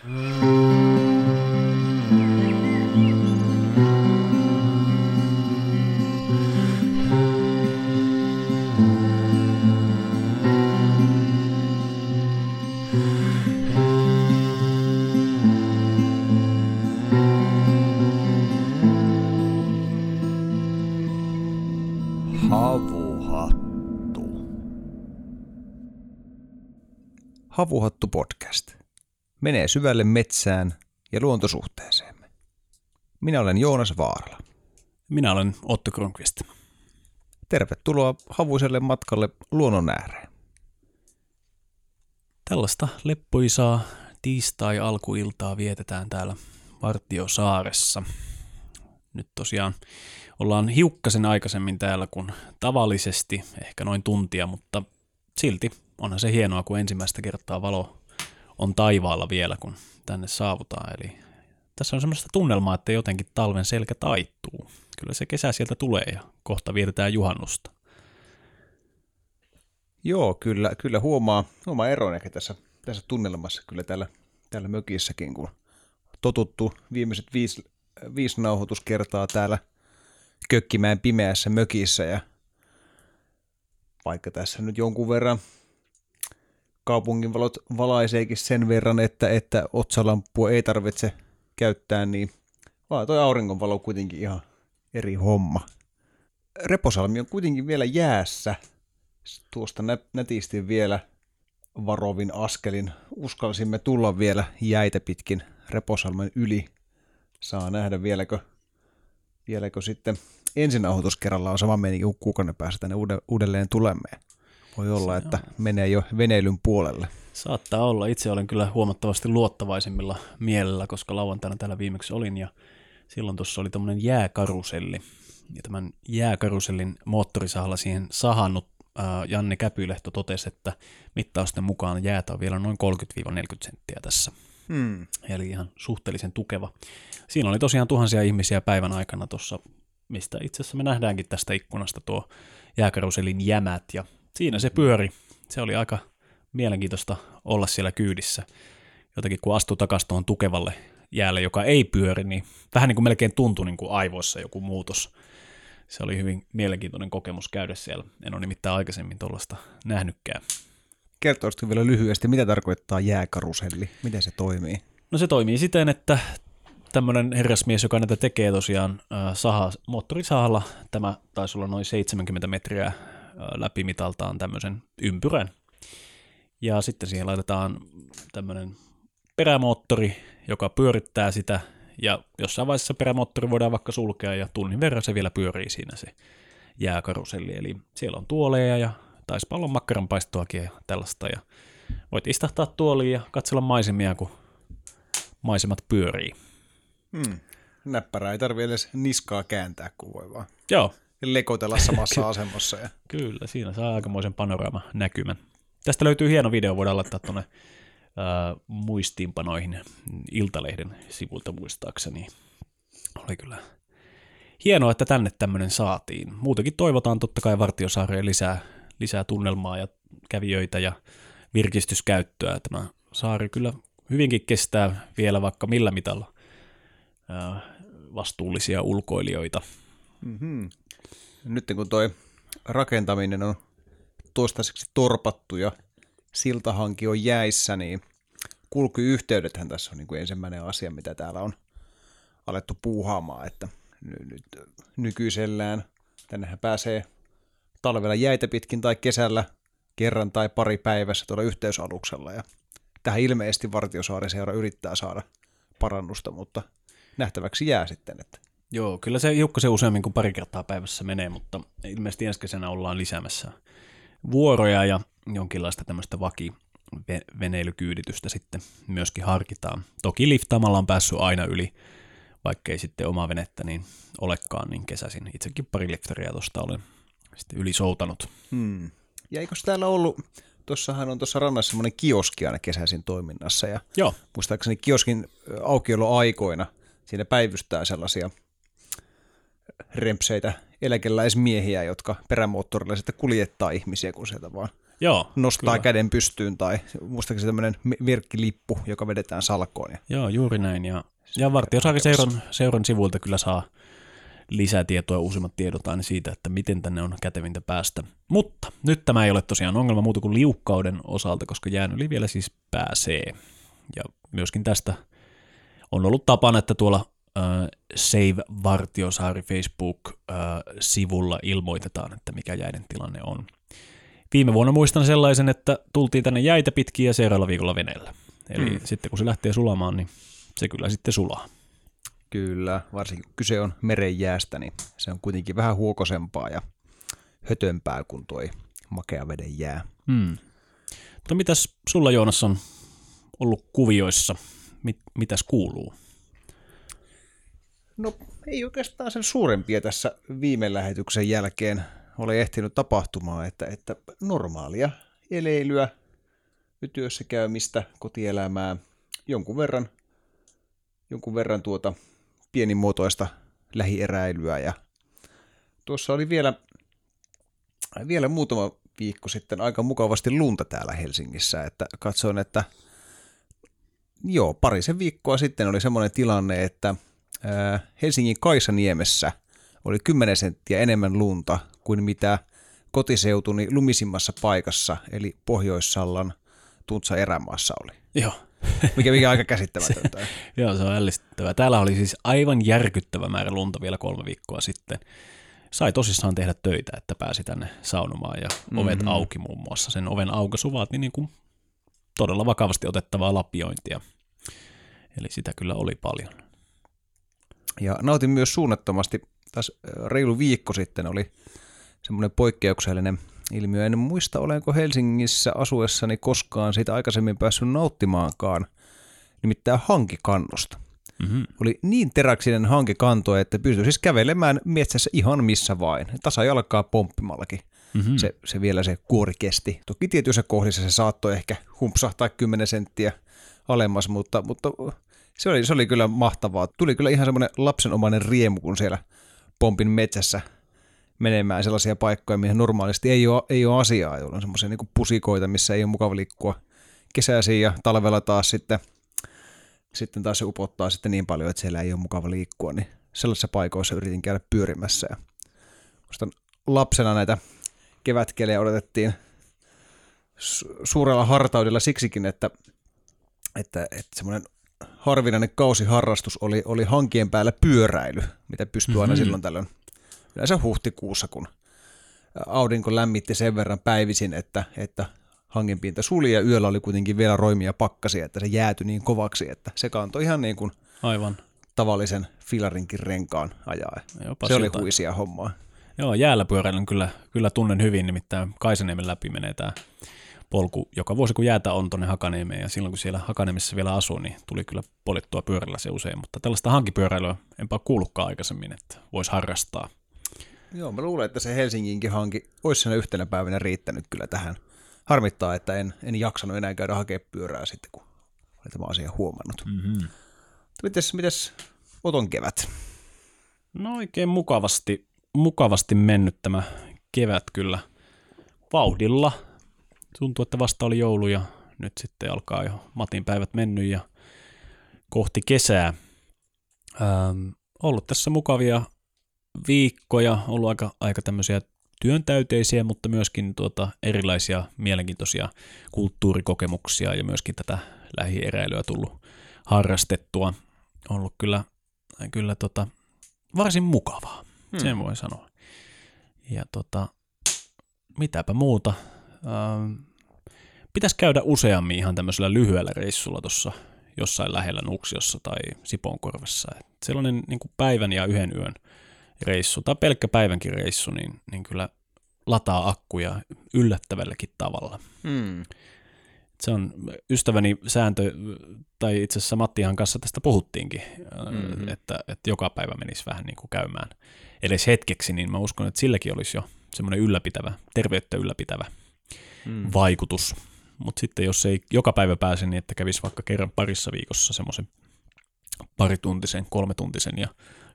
Havuhattu. Menee syvälle metsään ja luontosuhteeseemme. Minä olen Joonas Vaarala. Minä olen Otto Kronqvist. Tervetuloa havuiselle matkalle luonnon ääreen. Tällaista leppoisaa tiistai-alkuiltaa vietetään täällä Vartiosaaressa. Nyt tosiaan ollaan hiukkasen aikaisemmin täällä kuin tavallisesti, ehkä noin tuntia, mutta silti onhan se hienoa, kun ensimmäistä kertaa valo on taivaalla vielä, kun tänne saavutaan. Eli tässä on semmoista tunnelmaa, että jotenkin talven selkä taittuu. Kyllä se kesä sieltä tulee ja kohta vietetään juhannusta. Joo, kyllä, kyllä huomaa, huomaa eron ehkä tässä, tässä tunnelmassa kyllä täällä, täällä mökissäkin, kun totuttu viimeiset viisi, viisi nauhoituskertaa täällä Kökkimäen pimeässä mökissä ja vaikka tässä nyt jonkun verran kaupunginvalot valaiseekin sen verran, että, että otsalampua ei tarvitse käyttää, niin vaan toi auringonvalo on kuitenkin ihan eri homma. Reposalmi on kuitenkin vielä jäässä. Tuosta nä- nätisti vielä varovin askelin. Uskalsimme tulla vielä jäitä pitkin Reposalmen yli. Saa nähdä vieläkö, vieläkö sitten ensin nauhoituskerralla on sama meni kuukauden päästä tänne uudelleen tulemme. Voi olla, että menee jo veneilyn puolelle. Saattaa olla. Itse olen kyllä huomattavasti luottavaisemmilla mielellä, koska lauantaina täällä viimeksi olin ja silloin tuossa oli tämmöinen jääkaruselli. Ja tämän jääkarusellin moottorisahalla siihen sahannut ää, Janne Käpylehto totesi, että mittausten mukaan jäätä on vielä noin 30-40 senttiä tässä. Hmm. Eli ihan suhteellisen tukeva. Siinä oli tosiaan tuhansia ihmisiä päivän aikana tuossa, mistä itse asiassa me nähdäänkin tästä ikkunasta tuo jääkaruselin jämät ja siinä se pyöri. Se oli aika mielenkiintoista olla siellä kyydissä. Jotenkin kun astuu takaisin tuohon tukevalle jäälle, joka ei pyöri, niin vähän niin kuin melkein tuntui niin kuin aivoissa joku muutos. Se oli hyvin mielenkiintoinen kokemus käydä siellä. En ole nimittäin aikaisemmin tuollaista nähnytkään. Kertoisitko vielä lyhyesti, mitä tarkoittaa jääkaruselli? Miten se toimii? No se toimii siten, että tämmöinen herrasmies, joka näitä tekee tosiaan äh, saha, moottorisahalla, tämä taisi olla noin 70 metriä läpimitaltaan tämmöisen ympyrän. Ja sitten siihen laitetaan tämmöinen perämoottori, joka pyörittää sitä, ja jossain vaiheessa perämoottori voidaan vaikka sulkea, ja tunnin verran se vielä pyörii siinä se jääkaruselli. Eli siellä on tuoleja ja taisi paljon makkaranpaistoakin ja tällaista, ja voit istahtaa tuoliin ja katsella maisemia, kun maisemat pyörii. Hmm. Näppärää ei tarvitse edes niskaa kääntää, kun voi vaan Joo, lekotella samassa asemassa. Ja... Kyllä, siinä saa aikamoisen panorama näkymän. Tästä löytyy hieno video, voidaan laittaa tuonne äh, muistiinpanoihin Iltalehden sivulta muistaakseni. Oli kyllä hienoa, että tänne tämmöinen saatiin. Muutenkin toivotaan totta kai Vartiosaareen lisää, lisää tunnelmaa ja kävijöitä ja virkistyskäyttöä. Tämä saari kyllä hyvinkin kestää vielä vaikka millä mitalla äh, vastuullisia ulkoilijoita. Mm-hmm. Nyt kun toi rakentaminen on toistaiseksi torpattu ja siltahanki on jäissä, niin kulkuyhteydethän tässä on niin kuin ensimmäinen asia, mitä täällä on alettu puuhaamaan, että nyt, nykyisellään tännehän pääsee talvella jäitä pitkin tai kesällä kerran tai pari päivässä tuolla yhteysaluksella ja tähän ilmeisesti Vartiosaariseura yrittää saada parannusta, mutta nähtäväksi jää sitten, että Joo, kyllä se hiukkasen useammin kuin pari kertaa päivässä menee, mutta ilmeisesti ensi kesänä ollaan lisäämässä vuoroja ja jonkinlaista tämmöistä vaki veneilykyyditystä sitten myöskin harkitaan. Toki liftaamalla on päässyt aina yli, vaikkei sitten omaa venettä niin olekaan, niin kesäsin itsekin pari liftaria tuosta olen sitten yli soutanut. Hmm. Ja eikö täällä ollut, tuossahan on tuossa rannassa semmoinen kioski aina kesäisin toiminnassa ja Joo, muistaakseni kioskin aukioloaikoina siinä päivystää sellaisia rempseitä eläkeläismiehiä, jotka perämoottorilla sitten kuljettaa ihmisiä, kun sieltä vaan Joo, nostaa kyllä. käden pystyyn tai muistaakseni tämmöinen merkkilippu, joka vedetään salkoon. Ja Joo, juuri näin. Ja, ja Vartiosaari seuran, sivuilta kyllä saa lisätietoa ja uusimmat tiedot aina siitä, että miten tänne on kätevintä päästä. Mutta nyt tämä ei ole tosiaan ongelma muuta kuin liukkauden osalta, koska jään yli vielä siis pääsee. Ja myöskin tästä on ollut tapana, että tuolla Save Vartiosaari Facebook-sivulla ilmoitetaan, että mikä jäiden tilanne on. Viime vuonna muistan sellaisen, että tultiin tänne jäitä pitkin ja seuraavalla viikolla veneellä. Eli mm. sitten kun se lähtee sulamaan, niin se kyllä sitten sulaa. Kyllä, varsinkin kun kyse on merenjäästä, niin se on kuitenkin vähän huokosempaa ja hötömpää kuin tuo makea veden jää. Hmm. Mutta mitäs sulla Joonas on ollut kuvioissa? Mit, mitäs kuuluu? No ei oikeastaan sen suurempia tässä viime lähetyksen jälkeen ole ehtinyt tapahtumaan, että, että normaalia eleilyä, työssä käymistä, kotielämää, jonkun verran, jonkun verran tuota pienimuotoista lähieräilyä. Ja tuossa oli vielä, vielä muutama viikko sitten aika mukavasti lunta täällä Helsingissä, että katsoin, että joo, parisen viikkoa sitten oli semmoinen tilanne, että Helsingin Kaisaniemessä oli 10 senttiä enemmän lunta kuin mitä kotiseutuni lumisimmassa paikassa, eli Pohjois-Sallan Tuntsa erämaassa oli. Joo. Mikä, mikä aika käsittämätöntä. se, joo, se on ällistyttävää. Täällä oli siis aivan järkyttävä määrä lunta vielä kolme viikkoa sitten. Sai tosissaan tehdä töitä, että pääsi tänne saunomaan ja ovet mm-hmm. auki muun muassa. Sen oven aukaisu vaati niin kuin todella vakavasti otettavaa lapiointia. Eli sitä kyllä oli paljon. Ja nautin myös suunnattomasti, taas reilu viikko sitten oli semmoinen poikkeuksellinen ilmiö. En muista, olenko Helsingissä asuessani koskaan siitä aikaisemmin päässyt nauttimaankaan, nimittäin hankikannosta. Mm-hmm. Oli niin teräksinen hankikanto, että pystyi siis kävelemään metsässä ihan missä vain. Tasa jalkaa pomppimallakin. Mm-hmm. Se, se vielä se kuori kesti. Toki tietyissä kohdissa se saattoi ehkä humpsahtaa 10 senttiä alemmas, mutta, mutta se, oli, se oli kyllä mahtavaa. Tuli kyllä ihan semmoinen lapsenomainen riemu, kun siellä pompin metsässä menemään sellaisia paikkoja, mihin normaalisti ei ole, ei ole asiaa, jolloin on semmoisia niin pusikoita, missä ei ole mukava liikkua kesäisin ja talvella taas sitten, sitten taas se upottaa sitten niin paljon, että siellä ei ole mukava liikkua, niin sellaisissa paikoissa yritin käydä pyörimässä ja lapsena näitä kevätkelejä odotettiin su- suurella hartaudella siksikin, että, että, että semmoinen harvinainen kausiharrastus oli, oli hankien päällä pyöräily, mitä pystyy aina mm-hmm. silloin tällöin yleensä huhtikuussa, kun aurinko lämmitti sen verran päivisin, että, että hangenpinta suli ja yöllä oli kuitenkin vielä roimia pakkasia, että se jäätyi niin kovaksi, että se kantoi ihan niin kuin Aivan. tavallisen filarinkin renkaan ajaa. Jopa se oli jotain. huisia hommaa. Joo, jäällä pyöräilyn kyllä, kyllä tunnen hyvin, nimittäin Kaisaniemen läpi menee tämä polku joka vuosi, kun jäätä on tuonne Hakaniemeen, ja silloin kun siellä Hakaniemessä vielä asuu, niin tuli kyllä polittua pyörällä se usein, mutta tällaista hankipyöräilyä enpä kuullutkaan aikaisemmin, että voisi harrastaa. Joo, mä luulen, että se Helsinginkin hanki olisi siinä yhtenä päivänä riittänyt kyllä tähän. Harmittaa, että en, en jaksanut enää käydä hakemaan pyörää sitten, kun olen tämä asia huomannut. Mm-hmm. Mites, mites Oton kevät? No oikein mukavasti, mukavasti mennyt tämä kevät kyllä vauhdilla. Tuntuu, että vasta oli joulu ja nyt sitten alkaa jo Matin päivät mennyt ja kohti kesää. Ähm, ollut tässä mukavia viikkoja, ollut aika, aika tämmöisiä työntäyteisiä, mutta myöskin tuota erilaisia mielenkiintoisia kulttuurikokemuksia ja myöskin tätä lähieräilyä tullut harrastettua. Ollut kyllä, kyllä tota, varsin mukavaa, hmm. sen voi sanoa. Ja tota, mitäpä muuta. Ähm, pitäisi käydä useammin ihan tämmöisellä lyhyellä reissulla tuossa jossain lähellä Nuksiossa tai Sipoonkorvessa. Et sellainen niin kuin päivän ja yhden yön reissu tai pelkkä päivänkin reissu, niin, niin kyllä lataa akkuja yllättävälläkin tavalla. Hmm. Se on ystäväni sääntö, tai itse asiassa Mattihan kanssa tästä puhuttiinkin, mm-hmm. että, että joka päivä menisi vähän niin kuin käymään edes hetkeksi, niin mä uskon, että silläkin olisi jo semmoinen ylläpitävä, terveyttä ylläpitävä mm. vaikutus. Mutta sitten jos ei joka päivä pääse, niin että kävisi vaikka kerran parissa viikossa semmoisen parituntisen, kolmetuntisen ja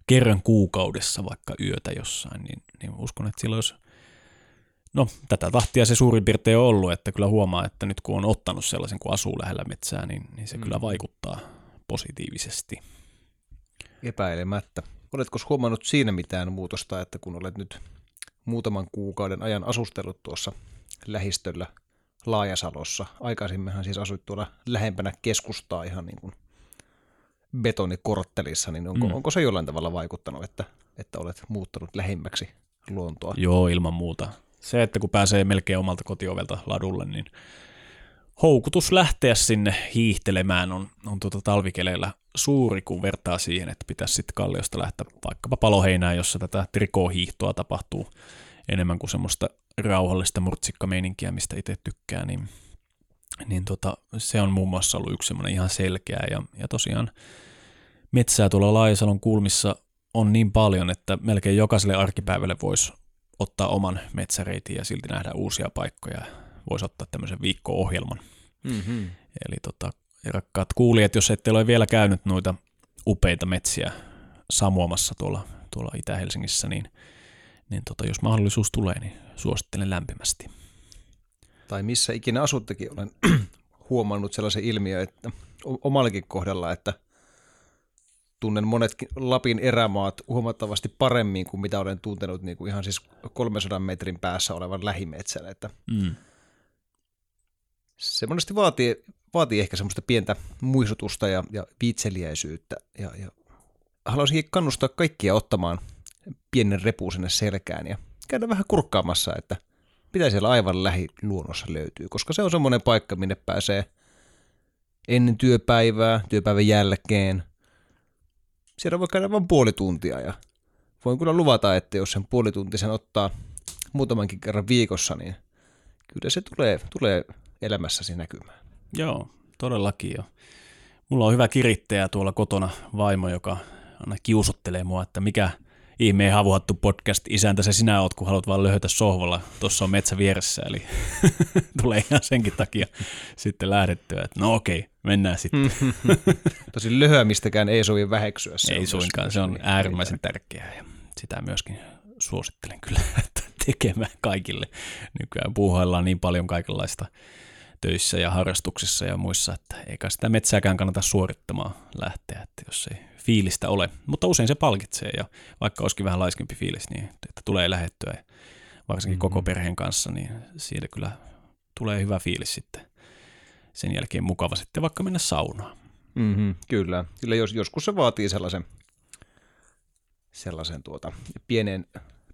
kerran kuukaudessa vaikka yötä jossain, niin, niin uskon, että sillä olisi No, tätä tahtia se suurin piirtein on ollut, että kyllä huomaa, että nyt kun on ottanut sellaisen, kun asuu lähellä metsää, niin, niin se mm. kyllä vaikuttaa positiivisesti. Epäilemättä. Oletko huomannut siinä mitään muutosta, että kun olet nyt muutaman kuukauden ajan asustellut tuossa lähistöllä Laajasalossa. Aikaisemminhan siis asuit tuolla lähempänä keskustaa ihan niin kuin betonikorttelissa, niin onko, mm. onko se jollain tavalla vaikuttanut, että, että olet muuttanut lähemmäksi luontoa? Joo, ilman muuta. Se, että kun pääsee melkein omalta kotiovelta ladulle, niin houkutus lähteä sinne hiihtelemään on, on tuota talvikeleillä suuri, kun vertaa siihen, että pitäisi sitten kalliosta lähteä vaikkapa paloheinään, jossa tätä trikohiihtoa tapahtuu enemmän kuin semmoista rauhallista murtsikkameininkiä, mistä itse tykkää, niin, niin tota, se on muun muassa ollut yksi semmoinen ihan selkeä. Ja, ja tosiaan metsää tuolla Laajasalon kulmissa on niin paljon, että melkein jokaiselle arkipäivälle voisi ottaa oman metsäreitin ja silti nähdä uusia paikkoja. Voisi ottaa tämmöisen viikko-ohjelman. Mm-hmm. Eli tota, rakkaat kuulijat, jos ette ole vielä käynyt noita upeita metsiä samuamassa tuolla, tuolla Itä-Helsingissä, niin, niin tota, jos mahdollisuus tulee, niin suosittelen lämpimästi. Tai missä ikinä asuttekin olen huomannut sellaisen ilmiön, että omallakin kohdalla, että tunnen monet Lapin erämaat huomattavasti paremmin kuin mitä olen tuntenut niin kuin ihan siis 300 metrin päässä olevan lähimetsän. Että mm. Se monesti vaatii, vaatii ehkä semmoista pientä muistutusta ja, ja viitseliäisyyttä. Ja, ja haluaisinkin kannustaa kaikkia ottamaan pienen repu sinne selkään ja käydä vähän kurkkaamassa, että mitä siellä aivan lähiluonnossa löytyy, koska se on semmoinen paikka, minne pääsee ennen työpäivää, työpäivän jälkeen. Siellä voi käydä vain puoli tuntia ja voin kyllä luvata, että jos sen puoli sen ottaa muutamankin kerran viikossa, niin kyllä se tulee, tulee elämässäsi näkymään. Joo, todellakin jo. Mulla on hyvä kirittäjä tuolla kotona vaimo, joka aina kiusottelee mua, että mikä – ihmeen havuhattu podcast isäntä se sinä oot, kun haluat vaan löytää sohvalla. Tuossa on metsä vieressä, eli tulee ihan senkin takia sitten lähdettyä, että no okei, mennään sitten. Tosi lyhyämistäkään ei sovi väheksyä. Se ei suinkaan, se on äärimmäisen tärkeää ja sitä myöskin suosittelen kyllä tekemään kaikille. Nykyään puuhaillaan niin paljon kaikenlaista töissä ja harrastuksissa ja muissa, että eikä sitä metsääkään kannata suorittamaan lähteä, että jos ei fiilistä ole. Mutta usein se palkitsee ja vaikka olisikin vähän laiskempi fiilis, niin että tulee lähettyä varsinkin mm-hmm. koko perheen kanssa, niin siitä kyllä tulee hyvä fiilis sitten sen jälkeen mukava sitten vaikka mennä saunaan. Mm-hmm, kyllä. Kyllä jos, joskus se vaatii sellaisen, sellaisen tuota, pienen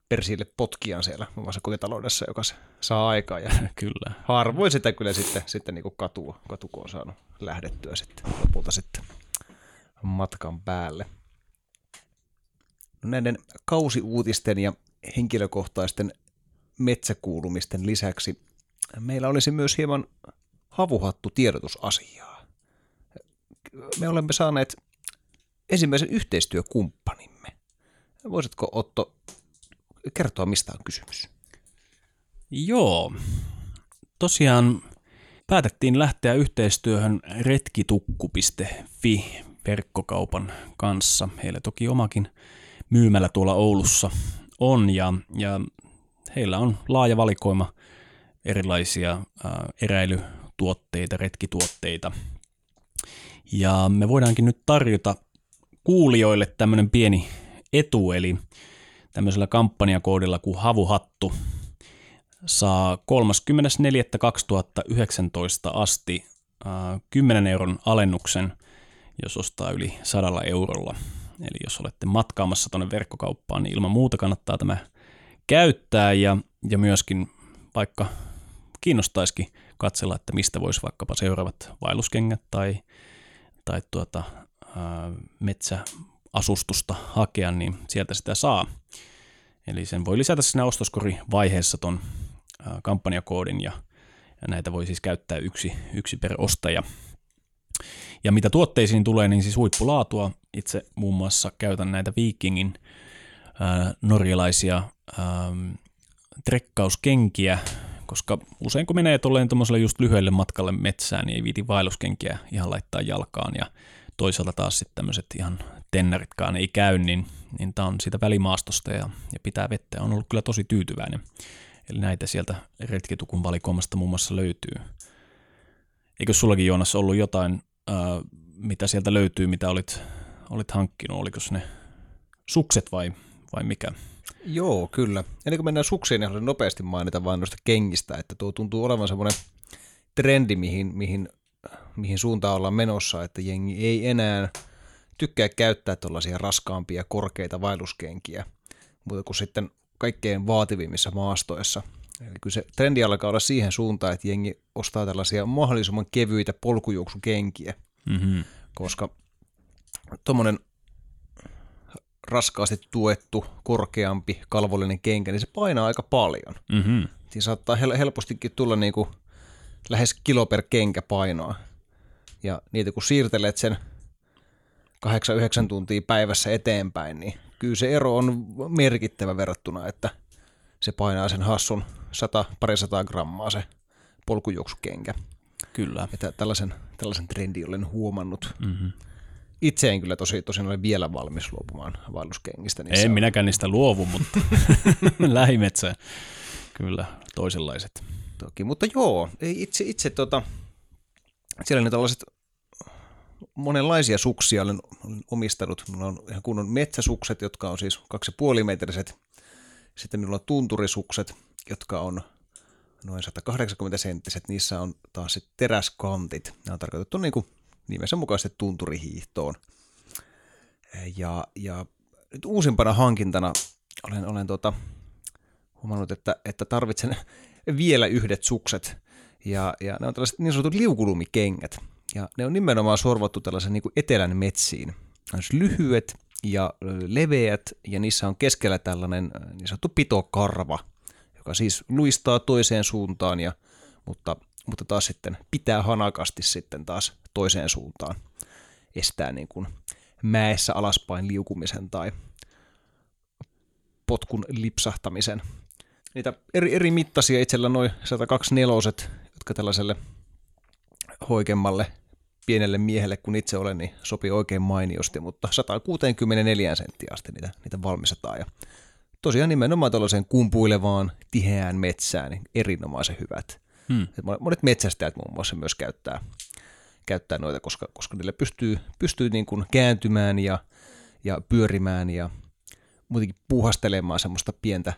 persille potkijan siellä omassa kotitaloudessa, joka se saa aikaa. Ja kyllä. Harvoin sitä kyllä sitten, sitten niin katua, katu, kun on saanut lähdettyä sitten lopulta sitten matkan päälle. No näiden kausiuutisten ja henkilökohtaisten metsäkuulumisten lisäksi meillä olisi myös hieman havuhattu tiedotusasiaa. Me olemme saaneet ensimmäisen yhteistyökumppanimme. Voisitko Otto kertoa, mistä on kysymys? Joo. Tosiaan päätettiin lähteä yhteistyöhön retkitukku.fi verkkokaupan kanssa. Heillä toki omakin myymällä tuolla Oulussa on ja, ja heillä on laaja valikoima erilaisia ää, eräilytuotteita, retkituotteita. Ja me voidaankin nyt tarjota kuulijoille tämmöinen pieni etu, eli tämmöisellä kampanjakoodilla kuin havuhattu saa 34.2019 asti äh, 10 euron alennuksen, jos ostaa yli sadalla eurolla. Eli jos olette matkaamassa tuonne verkkokauppaan, niin ilman muuta kannattaa tämä käyttää ja, ja myöskin vaikka kiinnostaisikin katsella, että mistä voisi vaikkapa seuraavat vaelluskengät tai, tai tuota, ää, metsäasustusta hakea, niin sieltä sitä saa. Eli sen voi lisätä siinä ostoskori-vaiheessa ton kampanjakoodin ja, ja näitä voi siis käyttää yksi, yksi per ostaja. Ja mitä tuotteisiin tulee, niin siis huippulaatua. Itse muun muassa käytän näitä Vikingin ää, norjalaisia ää, trekkauskenkiä, koska usein kun menee tolleen tuommoiselle just lyhyelle matkalle metsään, niin ei viiti vaelluskenkiä ihan laittaa jalkaan ja toisaalta taas sitten tämmöiset ihan tennaritkaan ei käy, niin, niin tämä on siitä välimaastosta ja, ja pitää vettä on ollut kyllä tosi tyytyväinen. Eli näitä sieltä retkitukun valikoimasta muun muassa löytyy. Eikö sullakin Joonas ollut jotain, ää, mitä sieltä löytyy, mitä olit, olit hankkinut? Oliko ne sukset vai, vai mikä? Joo, kyllä. Ennen kuin mennään suksiin, niin haluaisin nopeasti mainita vain noista kengistä, että tuo tuntuu olevan semmoinen trendi, mihin, mihin, mihin suuntaan ollaan menossa, että jengi ei enää tykkää käyttää tuollaisia raskaampia, korkeita vaelluskenkiä, mutta kun sitten kaikkein vaativimmissa maastoissa. Eli kyllä se trendi alkaa olla siihen suuntaan, että jengi ostaa tällaisia mahdollisimman kevyitä polkujuoksukenkiä, Mm-hmm. koska tuommoinen raskaasti tuettu, korkeampi, kalvollinen kenkä, niin se painaa aika paljon. Mm-hmm. Siinä saattaa hel- helpostikin tulla niin kuin lähes kilo per kenkä painoa. Ja niitä kun siirtelet sen 8-9 tuntia päivässä eteenpäin, niin kyllä se ero on merkittävä verrattuna, että se painaa sen hassun 100 parisataa grammaa se polkujuoksukenkä. Kyllä. Että tällaisen, tällaisen trendin olen huomannut. Mm-hmm. Itse en kyllä tosi, tosin ole vielä valmis luopumaan vaelluskengistä. Niin En on- minäkään niistä luovu, mutta lähimetsään. Kyllä, toisenlaiset. Toki, mutta joo, ei itse, itse tota, siellä ne tällaiset monenlaisia suksia olen, olen omistanut. Minulla on ihan kunnon metsäsukset, jotka on siis 2,5 metriset. Sitten minulla on tunturisukset, jotka on noin 180 senttiset. Niissä on taas sitten teräskantit. Nämä on tarkoitettu niin kuin nimensä mukaisesti tunturihiihtoon. Ja, ja nyt uusimpana hankintana olen, olen tota, huomannut, että, että tarvitsen vielä yhdet sukset. Ja, ja ne on tällaiset niin sanotut liukulumikengät. Ja ne on nimenomaan sorvattu tällaisen niin kuin etelän metsiin. Ne on lyhyet ja leveät, ja niissä on keskellä tällainen niin sanottu pitokarva, joka siis luistaa toiseen suuntaan, ja, mutta, mutta taas sitten pitää hanakasti sitten taas toiseen suuntaan. Estää niin kuin mäessä alaspäin liukumisen tai potkun lipsahtamisen. Niitä eri, eri mittaisia itsellä noin 124, jotka tällaiselle hoikemmalle pienelle miehelle, kun itse olen, niin sopii oikein mainiosti, mutta 164 senttiä asti niitä, niitä valmistetaan. Ja tosiaan nimenomaan tällaiseen kumpuilevaan, tiheään metsään, niin erinomaisen hyvät. Hmm. Et monet- metsästäjät muun muassa myös käyttää, käyttää noita, koska, koska niille pystyy, pystyy niin kuin kääntymään ja, ja pyörimään ja muutenkin puuhastelemaan semmoista pientä,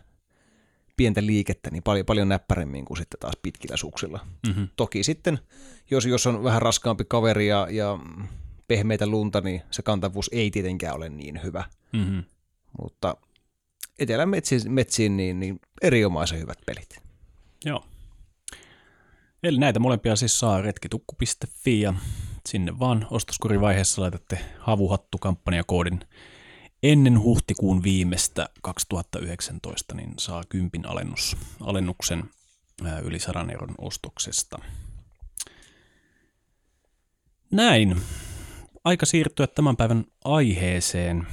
pientä liikettä niin paljon, paljon näppärämmin kuin sitten taas pitkillä suksilla. Mm-hmm. Toki sitten, jos, jos on vähän raskaampi kaveri ja, ja pehmeitä lunta, niin se kantavuus ei tietenkään ole niin hyvä. Mm-hmm. Mutta etelän metsiin, metsiin niin, niin erinomaisen hyvät pelit. Joo. Eli näitä molempia siis saa retkitukku.fi ja sinne vaan ostoskurivaiheessa laitatte havuhattu-kampanjakoodin ennen huhtikuun viimeistä 2019, niin saa kympin alennus, alennuksen ää, yli 100 euron ostoksesta. Näin. Aika siirtyä tämän päivän aiheeseen,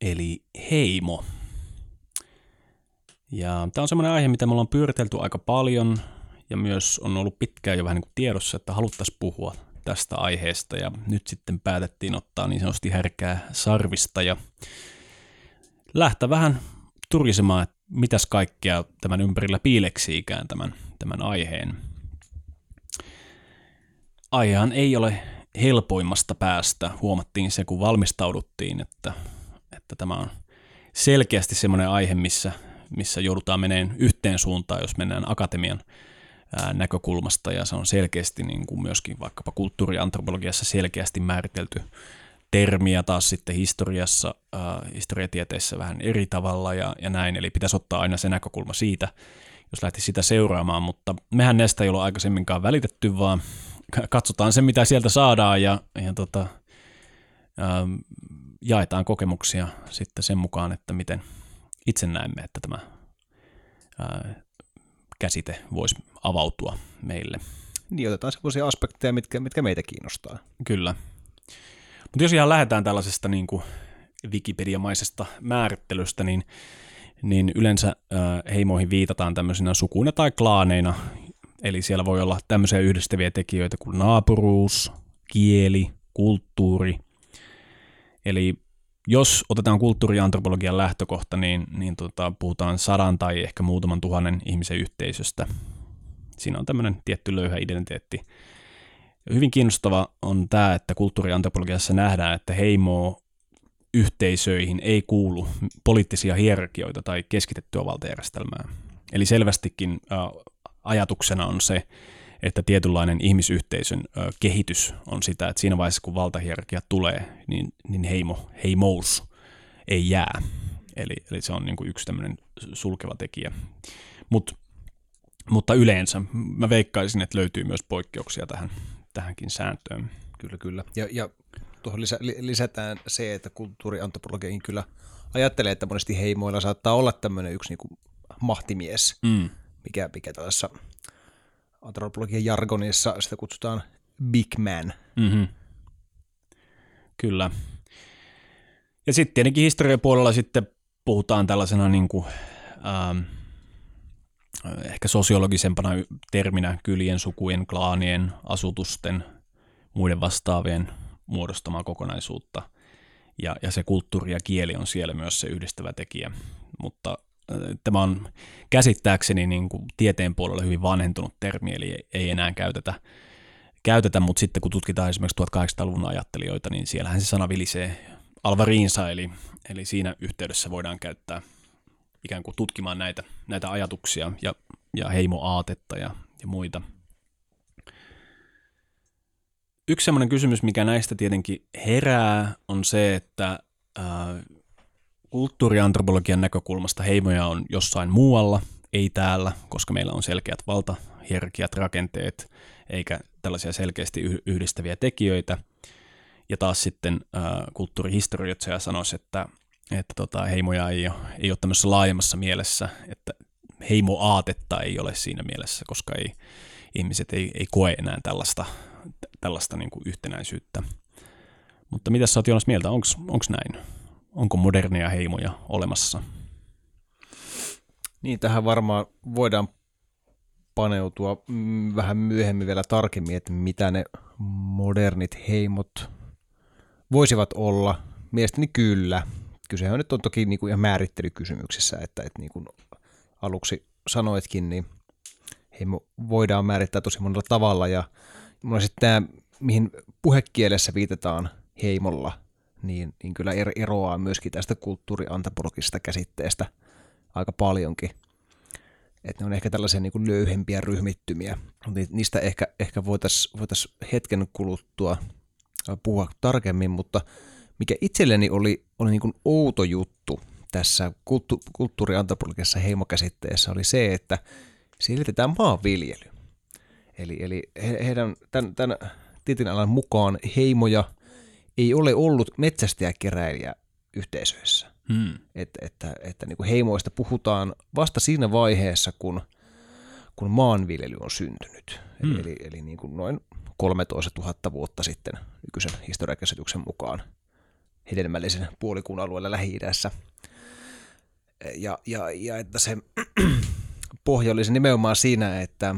eli heimo. Ja tämä on semmoinen aihe, mitä me ollaan pyöritelty aika paljon ja myös on ollut pitkään jo vähän niin kuin tiedossa, että haluttaisiin puhua tästä aiheesta ja nyt sitten päätettiin ottaa niin sanotusti härkää sarvista ja lähteä vähän turisemaan, että mitäs kaikkea tämän ympärillä piileksiikään tämän, tämän aiheen. Aihehan ei ole helpoimmasta päästä, huomattiin se kun valmistauduttiin, että, että tämä on selkeästi semmoinen aihe, missä missä joudutaan meneen yhteen suuntaan, jos mennään akatemian näkökulmasta, ja se on selkeästi niin kuin myöskin vaikkapa kulttuuriantropologiassa selkeästi määritelty termi, ja taas sitten historiassa, ää, historiatieteessä vähän eri tavalla ja, ja näin, eli pitäisi ottaa aina se näkökulma siitä, jos lähti sitä seuraamaan, mutta mehän näistä ei ole aikaisemminkaan välitetty, vaan katsotaan se, mitä sieltä saadaan, ja, ja tota, ää, jaetaan kokemuksia sitten sen mukaan, että miten, itse näemme, että tämä ää, käsite voisi avautua meille. Niin otetaan sellaisia aspekteja, mitkä, mitkä meitä kiinnostaa. Kyllä. Mutta jos ihan lähdetään tällaisesta niin kuin Wikipedia-maisesta määrittelystä, niin, niin yleensä ää, heimoihin viitataan tämmöisinä sukuina tai klaaneina. Eli siellä voi olla tämmöisiä yhdistäviä tekijöitä kuin naapuruus, kieli, kulttuuri. Eli jos otetaan kulttuuriantropologian lähtökohta, niin, niin tota, puhutaan sadan tai ehkä muutaman tuhannen ihmisen yhteisöstä. Siinä on tämmöinen tietty löyhä identiteetti. Hyvin kiinnostava on tämä, että kulttuuriantropologiassa nähdään, että heimo yhteisöihin ei kuulu poliittisia hierarkioita tai keskitettyä valtajärjestelmää. Eli selvästikin ajatuksena on se, että tietynlainen ihmisyhteisön äh, kehitys on sitä, että siinä vaiheessa kun valtahierarkia tulee, niin, niin heimo, heimous ei jää. Eli, eli se on niin kuin yksi tämmöinen sulkeva tekijä. Mut, mutta yleensä mä veikkaisin, että löytyy myös poikkeuksia tähän, tähänkin sääntöön. Kyllä, kyllä. Ja, ja tuohon lisä, lisätään se, että kulttuuriantropologiin kyllä ajattelee, että monesti heimoilla saattaa olla tämmöinen yksi niin kuin mahtimies, mm. mikä, mikä tällaisessa antropologian jargonissa sitä kutsutaan big man. Mm-hmm. Kyllä. Ja sitten tietenkin historian puolella sitten puhutaan tällaisena niin kuin, ähm, ehkä sosiologisempana terminä kylien, sukujen, klaanien, asutusten, muiden vastaavien muodostamaa kokonaisuutta. Ja, ja se kulttuuri ja kieli on siellä myös se yhdistävä tekijä. Mutta tämä on käsittääkseni niin kuin tieteen puolella hyvin vanhentunut termi, eli ei enää käytetä, käytetä mutta sitten kun tutkitaan esimerkiksi 1800-luvun ajattelijoita, niin siellähän se sana vilisee alvariinsa, eli, eli siinä yhteydessä voidaan käyttää ikään kuin tutkimaan näitä, näitä ajatuksia ja, ja heimoaatetta ja, ja muita – Yksi sellainen kysymys, mikä näistä tietenkin herää, on se, että äh, kulttuuriantropologian näkökulmasta heimoja on jossain muualla, ei täällä, koska meillä on selkeät valtahierarkiat, rakenteet, eikä tällaisia selkeästi yhdistäviä tekijöitä. Ja taas sitten äh, kulttuurihistorioitsija sanoisi, että, että tota, heimoja ei ole, ei ole tämmöisessä laajemmassa mielessä, että heimoaatetta ei ole siinä mielessä, koska ei, ihmiset ei, ei koe enää tällaista tällaista niin kuin yhtenäisyyttä. Mutta mitä sä oot Joonas mieltä, onko näin? Onko modernia heimoja olemassa? Niin, tähän varmaan voidaan paneutua mm, vähän myöhemmin vielä tarkemmin, että mitä ne modernit heimot voisivat olla. Mielestäni kyllä. Kysehän nyt on toki niin kuin ihan määrittelykysymyksessä, että, että niin kuin aluksi sanoitkin, niin heimo voidaan määrittää tosi monella tavalla ja mulla sitten tämä, mihin puhekielessä viitataan heimolla, niin, niin kyllä er, eroaa myöskin tästä kulttuuriantropologisesta käsitteestä aika paljonkin. Että ne on ehkä tällaisia niin kuin löyhempiä ryhmittymiä. Niistä ehkä, ehkä voitaisiin voitais hetken kuluttua puhua tarkemmin, mutta mikä itselleni oli, oli niin kuin outo juttu tässä kulttu, kulttuuriantropologisessa heimokäsitteessä oli se, että selitetään maanviljely. Eli, eli he, heidän tämän, tämän alan mukaan heimoja ei ole ollut metsästäjäkeräilijä yhteisöissä. Hmm. Et, että että niin kuin heimoista puhutaan vasta siinä vaiheessa, kun, kun maanviljely on syntynyt. Hmm. Eli, eli niin kuin noin 13 000 vuotta sitten nykyisen historiakäsityksen mukaan hedelmällisen puolikuun alueella Lähi-idässä. Ja, ja, ja että se pohja olisi nimenomaan siinä, että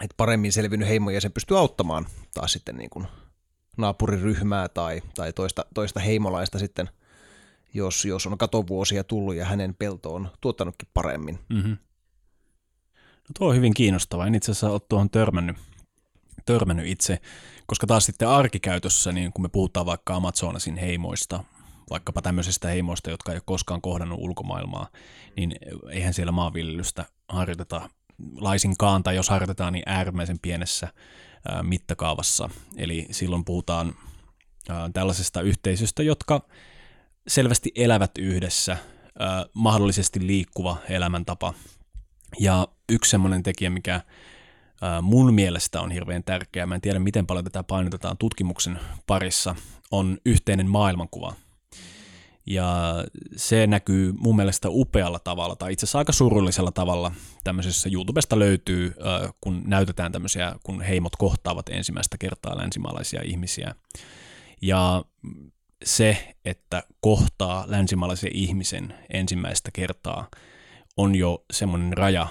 että paremmin selvinnyt heimojäsen pystyy auttamaan taas sitten niin kuin naapuriryhmää tai, tai toista, toista heimolaista sitten, jos, jos on katovuosia tullut ja hänen pelto on tuottanutkin paremmin. Mm-hmm. No tuo on hyvin kiinnostavaa. En itse asiassa ole tuohon törmännyt, törmännyt itse, koska taas sitten arkikäytössä, niin kun me puhutaan vaikka Amazonasin heimoista, vaikkapa tämmöisistä heimoista, jotka ei ole koskaan kohdannut ulkomaailmaa, niin eihän siellä maanviljelystä harjoiteta laisinkaan, tai jos harjoitetaan, niin äärimmäisen pienessä mittakaavassa. Eli silloin puhutaan tällaisesta yhteisöstä, jotka selvästi elävät yhdessä, mahdollisesti liikkuva elämäntapa. Ja yksi semmoinen tekijä, mikä mun mielestä on hirveän tärkeää, mä en tiedä miten paljon tätä painotetaan tutkimuksen parissa, on yhteinen maailmankuva – ja se näkyy mun mielestä upealla tavalla, tai itse asiassa aika surullisella tavalla. Tämmöisessä YouTubesta löytyy, kun näytetään tämmöisiä, kun heimot kohtaavat ensimmäistä kertaa länsimaalaisia ihmisiä. Ja se, että kohtaa länsimaalaisen ihmisen ensimmäistä kertaa, on jo semmoinen raja,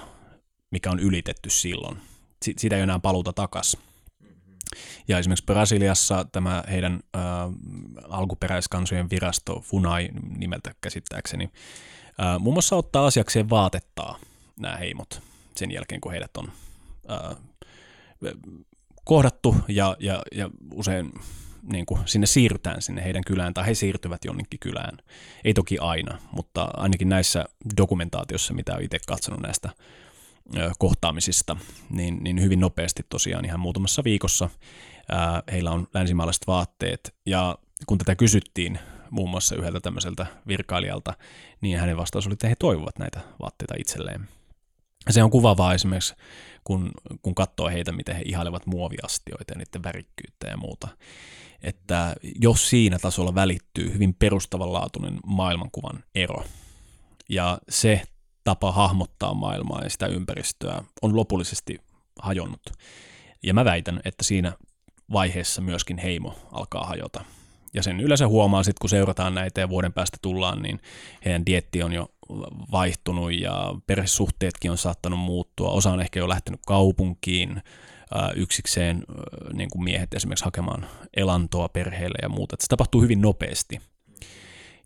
mikä on ylitetty silloin. Sitä ei enää paluta takas. Ja esimerkiksi Brasiliassa tämä heidän äh, alkuperäiskansojen virasto FUNAI nimeltä käsittääkseni äh, muun muassa ottaa asiakseen vaatettaa nämä heimot sen jälkeen, kun heidät on äh, kohdattu ja, ja, ja usein niin kuin sinne siirrytään sinne heidän kylään tai he siirtyvät jonnekin kylään. Ei toki aina, mutta ainakin näissä dokumentaatiossa, mitä olen itse katsonut näistä kohtaamisista, niin, niin hyvin nopeasti tosiaan ihan muutamassa viikossa ää, heillä on länsimaalaiset vaatteet. Ja kun tätä kysyttiin muun muassa yhdeltä tämmöiseltä virkailijalta, niin hänen vastaus oli, että he toivovat näitä vaatteita itselleen. Se on kuvavaa esimerkiksi, kun, kun katsoo heitä, miten he ihailevat muoviastioita ja niiden värikkyyttä ja muuta. Että jos siinä tasolla välittyy hyvin perustavanlaatuinen maailmankuvan ero, ja se tapa hahmottaa maailmaa ja sitä ympäristöä on lopullisesti hajonnut. Ja mä väitän, että siinä vaiheessa myöskin heimo alkaa hajota. Ja sen yleensä huomaa sitten, kun seurataan näitä ja vuoden päästä tullaan, niin heidän dietti on jo vaihtunut ja perhesuhteetkin on saattanut muuttua. Osa on ehkä jo lähtenyt kaupunkiin yksikseen, niin kuin miehet esimerkiksi hakemaan elantoa perheelle ja muuta. Se tapahtuu hyvin nopeasti.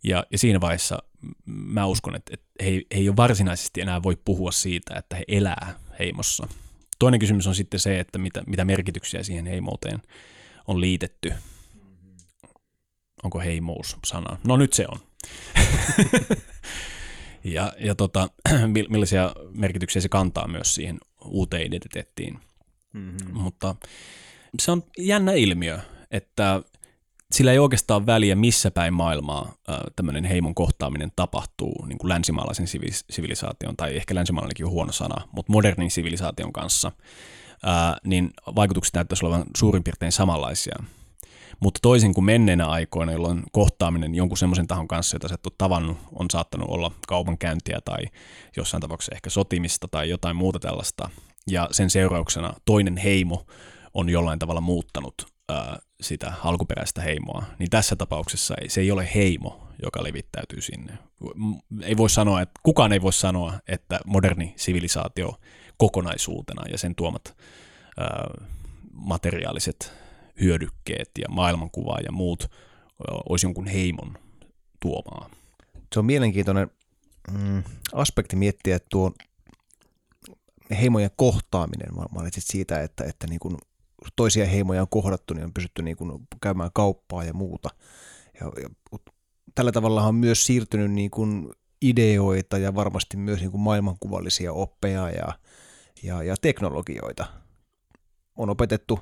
Ja, ja siinä vaiheessa mä uskon, että, että he, he ei ole varsinaisesti enää voi puhua siitä, että he elää heimossa. Toinen kysymys on sitten se, että mitä, mitä merkityksiä siihen heimouteen on liitetty. Onko heimous sana? No nyt se on. ja ja tota, millaisia merkityksiä se kantaa myös siihen uuteen identiteettiin. Mm-hmm. Mutta se on jännä ilmiö, että sillä ei oikeastaan väliä, missä päin maailmaa tämmöinen heimon kohtaaminen tapahtuu niin kuin länsimaalaisen sivilisaation, tai ehkä länsimaalainenkin on huono sana, mutta modernin sivilisaation kanssa, niin vaikutukset näyttäisi olevan suurin piirtein samanlaisia. Mutta toisin kuin menneenä aikoina, jolloin kohtaaminen jonkun semmoisen tahon kanssa, jota sä et ole tavannut, on saattanut olla kaupankäyntiä tai jossain tapauksessa ehkä sotimista tai jotain muuta tällaista, ja sen seurauksena toinen heimo on jollain tavalla muuttanut sitä alkuperäistä heimoa, niin tässä tapauksessa ei, se ei ole heimo, joka levittäytyy sinne. Ei voi sanoa, että kukaan ei voi sanoa, että moderni sivilisaatio kokonaisuutena ja sen tuomat ää, materiaaliset hyödykkeet ja maailmankuva ja muut olisi jonkun heimon tuomaa. Se on mielenkiintoinen mm, aspekti miettiä tuo heimojen kohtaaminen. Mainitsit siitä, että, että niin kuin toisia heimoja on kohdattu, niin on pystytty niin kuin käymään kauppaa ja muuta. Ja, ja, tällä tavalla on myös siirtynyt niin kuin ideoita ja varmasti myös niin kuin maailmankuvallisia oppeja ja, ja, ja teknologioita. On opetettu,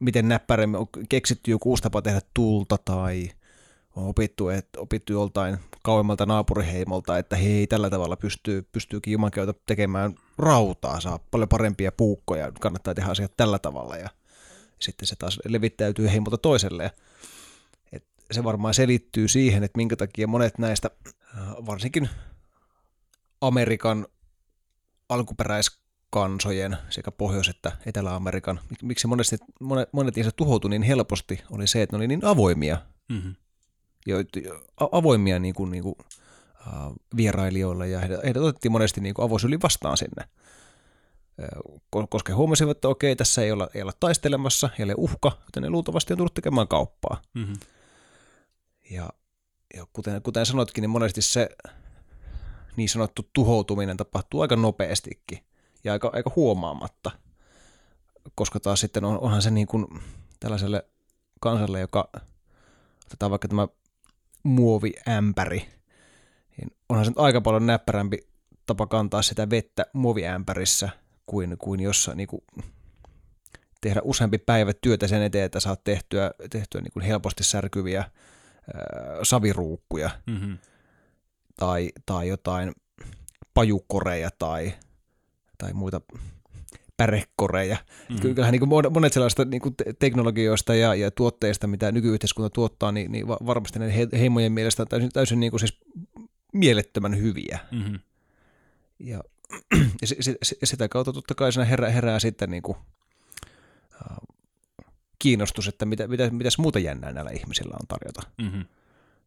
miten näppärämme on keksitty joku uusi tapa tehdä tulta tai on opittu, että opittu joltain kauemmalta naapuriheimolta, että hei, tällä tavalla pystyy, pystyykin jumankeuta tekemään rautaa, saa paljon parempia puukkoja, kannattaa tehdä asiat tällä tavalla ja sitten se taas levittäytyy heimolta toiselle. Et se varmaan selittyy siihen, että minkä takia monet näistä, äh, varsinkin Amerikan alkuperäiskansojen sekä Pohjois- että Etelä-Amerikan, miksi monesti, monet, monet niistä tuhoutui niin helposti, oli se, että ne oli niin avoimia. Mm-hmm. Jo, avoimia niin kuin, niin kuin, uh, vierailijoille ja heidät, heidät otettiin monesti niin avoisyli vastaan sinne koska huomasivat, että okei, tässä ei olla, ei olla taistelemassa, ei ole uhka, joten ne luultavasti on tullut tekemään kauppaa. Mm-hmm. Ja, ja kuten, kuten sanotkin, niin monesti se niin sanottu tuhoutuminen tapahtuu aika nopeastikin ja aika, aika huomaamatta, koska taas sitten on, onhan se niin kuin tällaiselle kansalle, joka otetaan vaikka tämä muoviämpäri, niin onhan se aika paljon näppärämpi tapa kantaa sitä vettä muoviämpärissä kuin, kuin jossain niin kuin, tehdä useampi päivä työtä sen eteen, että saat tehtyä, tehtyä niin kuin helposti särkyviä ää, saviruukkuja mm-hmm. tai, tai jotain pajukoreja tai, tai muita pärekoreja. Mm-hmm. Kyllähän niin kuin monet sellaista niin kuin teknologioista ja, ja tuotteista, mitä nykyyhteiskunta tuottaa, niin, niin varmasti ne heimojen mielestä on täysin, täysin niin kuin siis mielettömän hyviä. Mm-hmm. Ja ja sitä kautta totta kai siinä herää, herää sitten niin kuin, äh, kiinnostus, että mitä, mitä, mitäs muuta jännää näillä ihmisillä on tarjota. Mm-hmm.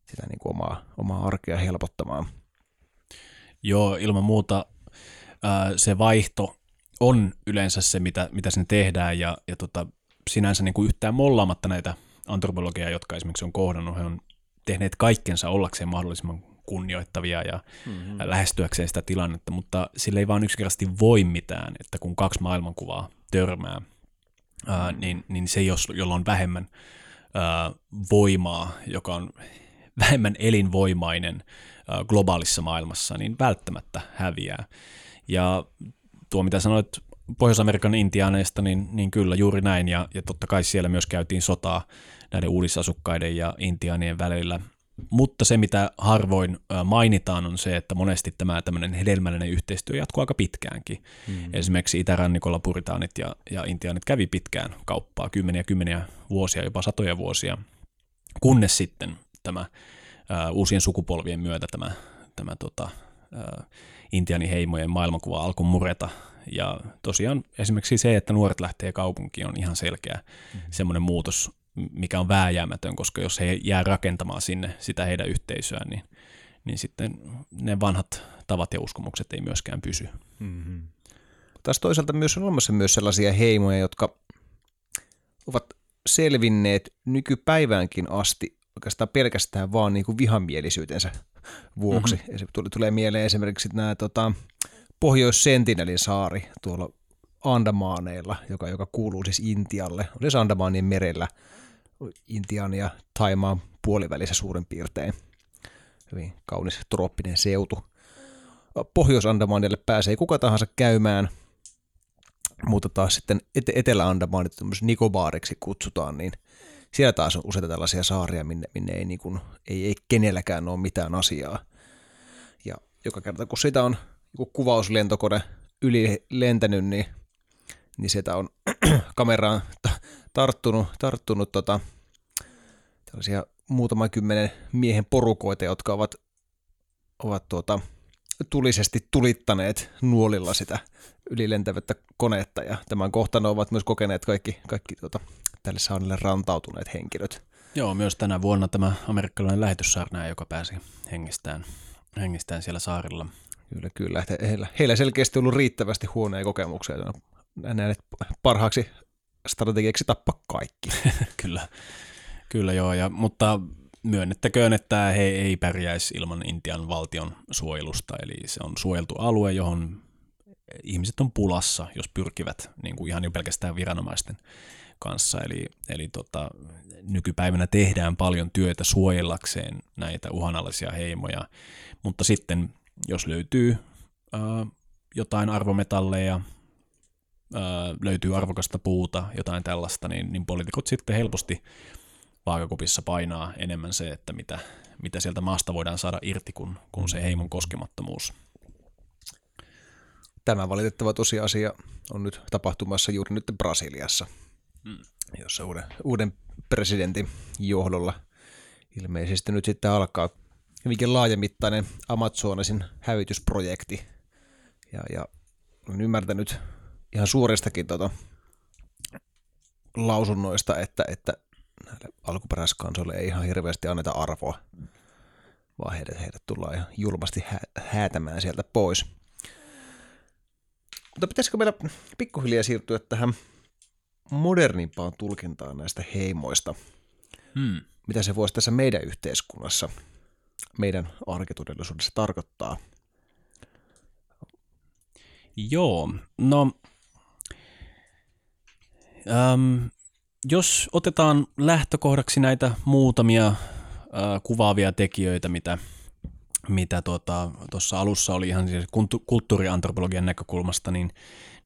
Sitä niin kuin omaa, omaa arkea helpottamaan. Joo, ilman muuta äh, se vaihto on yleensä se, mitä, mitä sinne tehdään, ja, ja tota, sinänsä niin kuin yhtään mollaamatta näitä antropologiaa, jotka esimerkiksi on kohdannut. He on tehneet kaikkensa ollakseen mahdollisimman kunnioittavia ja mm-hmm. lähestyäkseen sitä tilannetta, mutta sille ei vaan yksinkertaisesti voi mitään, että kun kaksi maailmankuvaa törmää, ää, niin, niin se, jos, jolla on vähemmän ää, voimaa, joka on vähemmän elinvoimainen ää, globaalissa maailmassa, niin välttämättä häviää. Ja tuo, mitä sanoit Pohjois-Amerikan intiaaneista, niin, niin kyllä juuri näin, ja, ja totta kai siellä myös käytiin sotaa näiden uudisasukkaiden ja intiaanien välillä. Mutta se, mitä harvoin mainitaan, on se, että monesti tämä tämmöinen hedelmällinen yhteistyö jatkuu aika pitkäänkin. Mm. Esimerkiksi itärannikolla puritaanit ja, ja intiaanit kävi pitkään kauppaa, kymmeniä kymmeniä vuosia, jopa satoja vuosia, kunnes sitten tämä ää, uusien sukupolvien myötä tämä, tämä tota, ää, intiaaniheimojen maailmankuva alkoi mureta. Ja tosiaan esimerkiksi se, että nuoret lähtee kaupunkiin on ihan selkeä mm. semmoinen muutos, mikä on vääjäämätön, koska jos he jää rakentamaan sinne sitä heidän yhteisöään, niin, niin sitten ne vanhat tavat ja uskomukset ei myöskään pysy. Mm-hmm. Taas toisaalta myös on olemassa myös sellaisia heimoja, jotka ovat selvinneet nykypäiväänkin asti oikeastaan pelkästään vaan niin kuin vihamielisyytensä vuoksi. Mm-hmm. se tulee mieleen esimerkiksi nämä tota, Pohjois-Sentinelin saari tuolla Andamaaneilla, joka, joka kuuluu siis Intialle, on siis Andamaanien merellä – Intian ja Taimaan puolivälissä suurin piirtein. Hyvin kaunis trooppinen seutu. Pohjois-Andamanille pääsee kuka tahansa käymään, mutta taas sitten Etelä-Andamanit Nikobaariksi kutsutaan, niin siellä taas on useita tällaisia saaria, minne, minne ei, niin kuin, ei, ei kenelläkään ole mitään asiaa. Ja joka kerta, kun sitä on joku kuvauslentokone yli lentänyt, niin, niin sitä on kameraan tarttunut, tarttunut tota, tällaisia muutaman kymmenen miehen porukoita, jotka ovat, ovat tuota, tulisesti tulittaneet nuolilla sitä ylilentävättä konetta ja tämän kohtana ovat myös kokeneet kaikki, kaikki tuota, tälle saarelle rantautuneet henkilöt. Joo, myös tänä vuonna tämä amerikkalainen lähetyssaarnaaja, joka pääsi hengistään, hengistään siellä saarilla. Kyllä, kyllä. Heillä, heillä selkeästi ollut riittävästi huonoja kokemuksia. Näin parhaaksi strategiaksi tappaa kaikki. kyllä, kyllä joo, ja, mutta myönnettäköön, että he ei pärjäisi ilman Intian valtion suojelusta, eli se on suojeltu alue, johon ihmiset on pulassa, jos pyrkivät niin kuin ihan jo pelkästään viranomaisten kanssa. Eli, eli tota, nykypäivänä tehdään paljon työtä suojellakseen näitä uhanalaisia heimoja, mutta sitten jos löytyy ää, jotain arvometalleja, löytyy arvokasta puuta, jotain tällaista, niin, niin poliitikot sitten helposti vaakakupissa painaa enemmän se, että mitä, mitä sieltä maasta voidaan saada irti kuin, kuin se heimon koskemattomuus. Tämä valitettava tosiasia on nyt tapahtumassa juuri nyt Brasiliassa, hmm. jossa uuden, uuden presidentin johdolla ilmeisesti nyt sitten alkaa hyvinkin laajamittainen Amazonasin hävitysprojekti. Ja, ja olen ymmärtänyt ihan suoristakin tota, lausunnoista, että, että näille alkuperäiskansoille ei ihan hirveästi anneta arvoa, vaan heidät, heidät tullaan ihan julmasti hä- häätämään sieltä pois. Mutta pitäisikö meillä pikkuhiljaa siirtyä tähän modernimpaan tulkintaan näistä heimoista? Hmm. Mitä se voisi tässä meidän yhteiskunnassa, meidän arkitodellisuudessa tarkoittaa? Joo, no Ähm, jos otetaan lähtökohdaksi näitä muutamia äh, kuvaavia tekijöitä, mitä mitä tuossa tota, alussa oli ihan siis kulttuuriantropologian näkökulmasta, niin,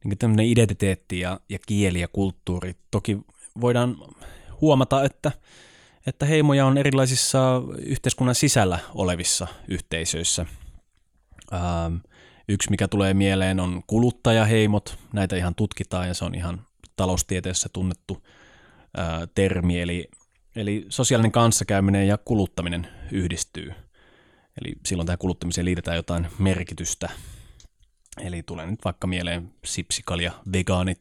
niin tämmöinen identiteetti ja, ja kieli ja kulttuuri. Toki voidaan huomata, että, että heimoja on erilaisissa yhteiskunnan sisällä olevissa yhteisöissä. Ähm, yksi, mikä tulee mieleen, on kuluttajaheimot. Näitä ihan tutkitaan ja se on ihan taloustieteessä tunnettu ää, termi, eli, eli sosiaalinen kanssakäyminen ja kuluttaminen yhdistyy. Eli silloin tähän kuluttamiseen liitetään jotain merkitystä. Eli tulee nyt vaikka mieleen sipsikalja vegaanit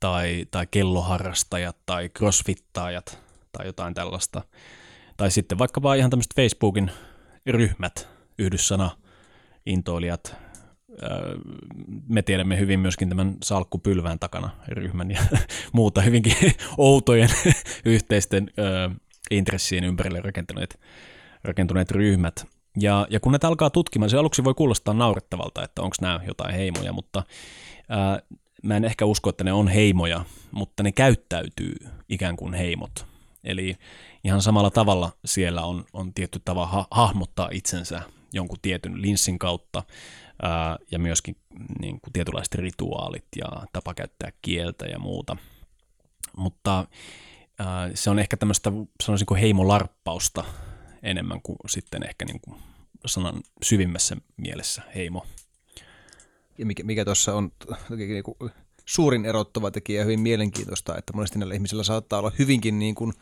tai, tai kelloharrastajat tai crossfittaajat tai jotain tällaista. Tai sitten vaikka vaan ihan tämmöiset Facebookin ryhmät, yhdyssana, intoilijat, me tiedämme hyvin myöskin tämän salkkupylvään takana ryhmän ja muuta hyvinkin outojen yhteisten intressien ympärille rakentuneet, rakentuneet ryhmät. Ja, ja kun näitä alkaa tutkimaan, se aluksi voi kuulostaa naurettavalta, että onko nämä jotain heimoja, mutta ää, mä en ehkä usko, että ne on heimoja, mutta ne käyttäytyy ikään kuin heimot. Eli ihan samalla tavalla siellä on, on tietty tava ha- hahmottaa itsensä jonkun tietyn linssin kautta ää, ja myöskin niin kuin tietynlaiset rituaalit ja tapa käyttää kieltä ja muuta. Mutta ää, se on ehkä tämmöistä, sanoisinko heimolarppausta enemmän kuin sitten ehkä niin kuin sanan syvimmässä mielessä heimo. Ja mikä, mikä tuossa on niin kuin suurin erottava tekijä hyvin mielenkiintoista, että monesti näillä ihmisillä saattaa olla hyvinkin niin kuin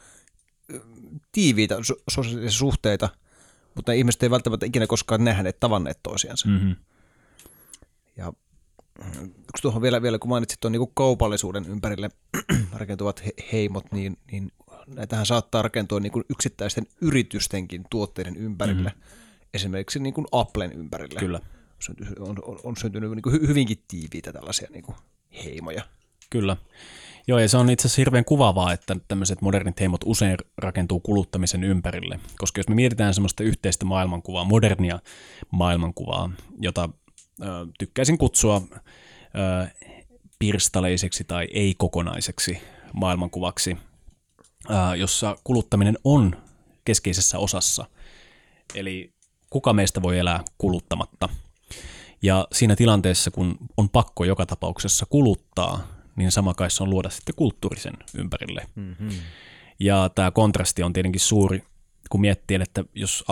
tiiviitä sosiaalisia suhteita, mutta ne ihmiset ei välttämättä ikinä koskaan nähneet, tavanneet toisiansa. Mm-hmm. Ja yksi tuohon vielä, vielä kun mainitsit tuon niin kaupallisuuden ympärille rakentuvat heimot, niin, niin näitähän saattaa rakentua niin kuin yksittäisten yritystenkin tuotteiden ympärille, mm-hmm. esimerkiksi niin kuin Applen ympärille. Kyllä. On, on, on syntynyt niin kuin hyvinkin tiiviitä tällaisia niin kuin heimoja. Kyllä. Joo, ja se on itse asiassa hirveän kuvaavaa, että tämmöiset modernit heimot usein rakentuu kuluttamisen ympärille, koska jos me mietitään semmoista yhteistä maailmankuvaa, modernia maailmankuvaa, jota tykkäisin kutsua pirstaleiseksi tai ei-kokonaiseksi maailmankuvaksi, jossa kuluttaminen on keskeisessä osassa, eli kuka meistä voi elää kuluttamatta. Ja siinä tilanteessa, kun on pakko joka tapauksessa kuluttaa, niin sama kai se on luoda sitten kulttuurisen ympärille. Mm-hmm. Ja tämä kontrasti on tietenkin suuri, kun miettii, että jos,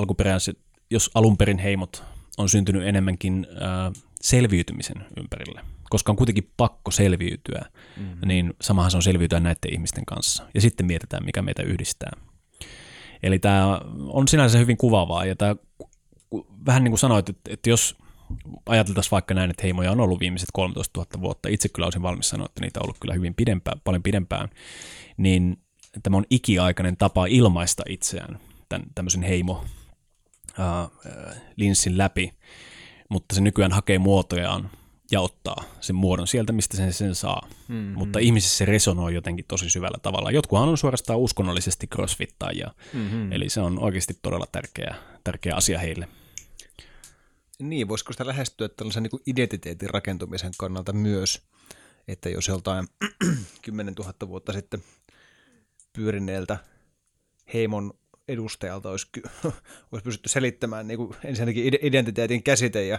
jos alun perin heimot on syntynyt enemmänkin äh, selviytymisen ympärille, koska on kuitenkin pakko selviytyä, mm-hmm. niin samahan se on selviytyä näiden ihmisten kanssa. Ja sitten mietitään, mikä meitä yhdistää. Eli tämä on sinänsä hyvin kuvaavaa, ja tämä vähän niin kuin sanoit, että, että jos ajateltaisiin vaikka näin, että heimoja on ollut viimeiset 13 000 vuotta, itse kyllä olisin valmis sanoa, että niitä on ollut kyllä hyvin pidempään, paljon pidempään, niin tämä on ikiaikainen tapa ilmaista itseään tämän, tämmöisen heimo linssin läpi, mutta se nykyään hakee muotojaan ja ottaa sen muodon sieltä, mistä sen sen saa. Mm-hmm. Mutta ihmisissä se resonoi jotenkin tosi syvällä tavalla. Jotkuhan on suorastaan uskonnollisesti crossfittajia, mm-hmm. eli se on oikeasti todella tärkeä, tärkeä asia heille. Niin, voisiko sitä lähestyä tällaisen niin identiteetin rakentumisen kannalta myös, että jos joltain 10 000 vuotta sitten pyörineeltä heimon edustajalta olisi, olisi pystytty selittämään niin kuin ensinnäkin identiteetin käsite ja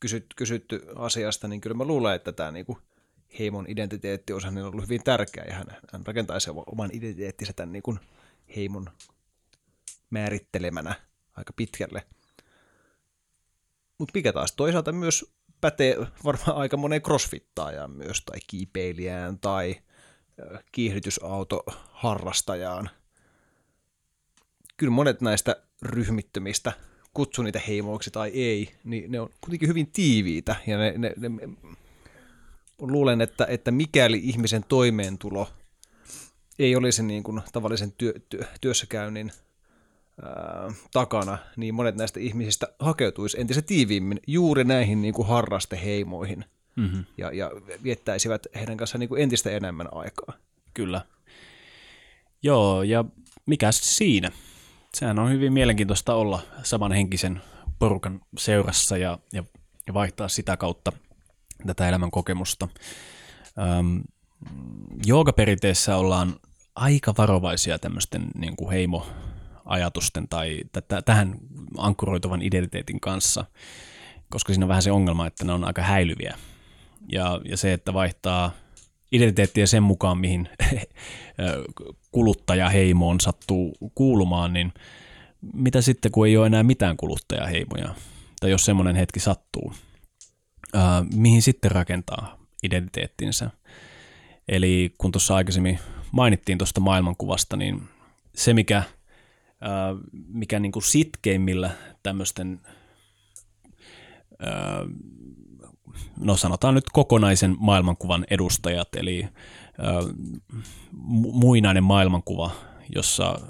kysytty, kysytty asiasta, niin kyllä mä luulen, että tämä niin kuin heimon identiteetti on ollut hyvin tärkeä ja hän, hän rakentaisi oman identiteettinsä tämän niin kuin heimon määrittelemänä aika pitkälle – mutta mikä taas toisaalta myös pätee varmaan aika moneen crossfittaajaan myös, tai kiipeilijään, tai kiihdytysautoharrastajaan. Kyllä monet näistä ryhmittymistä, kutsu niitä heimoiksi tai ei, niin ne on kuitenkin hyvin tiiviitä, ja ne, ne, ne luulen, että, että mikäli ihmisen toimeentulo ei olisi niin kuin tavallisen työ, työ, työssäkäynnin takana, niin monet näistä ihmisistä hakeutuisi entistä tiiviimmin juuri näihin niin kuin harrasteheimoihin mm-hmm. ja, ja viettäisivät heidän kanssaan niin kuin entistä enemmän aikaa. Kyllä. Joo, ja mikä siinä? Sehän on hyvin mielenkiintoista olla samanhenkisen porukan seurassa ja, ja, ja vaihtaa sitä kautta tätä elämän kokemusta. Ähm, joogaperinteessä ollaan aika varovaisia tämmöisten niin kuin heimo, ajatusten tai t- tähän ankkuroituvan identiteetin kanssa, koska siinä on vähän se ongelma, että ne on aika häilyviä. Ja, ja se, että vaihtaa identiteettiä sen mukaan, mihin kuluttajaheimoon sattuu kuulumaan, niin mitä sitten, kun ei ole enää mitään kuluttajaheimoja, tai jos semmoinen hetki sattuu, mihin sitten rakentaa identiteettinsä. Eli kun tuossa aikaisemmin mainittiin tuosta maailmankuvasta, niin se, mikä – mikä niin kuin sitkeimmillä tämmöisten, no sanotaan nyt kokonaisen maailmankuvan edustajat, eli muinainen maailmankuva, jossa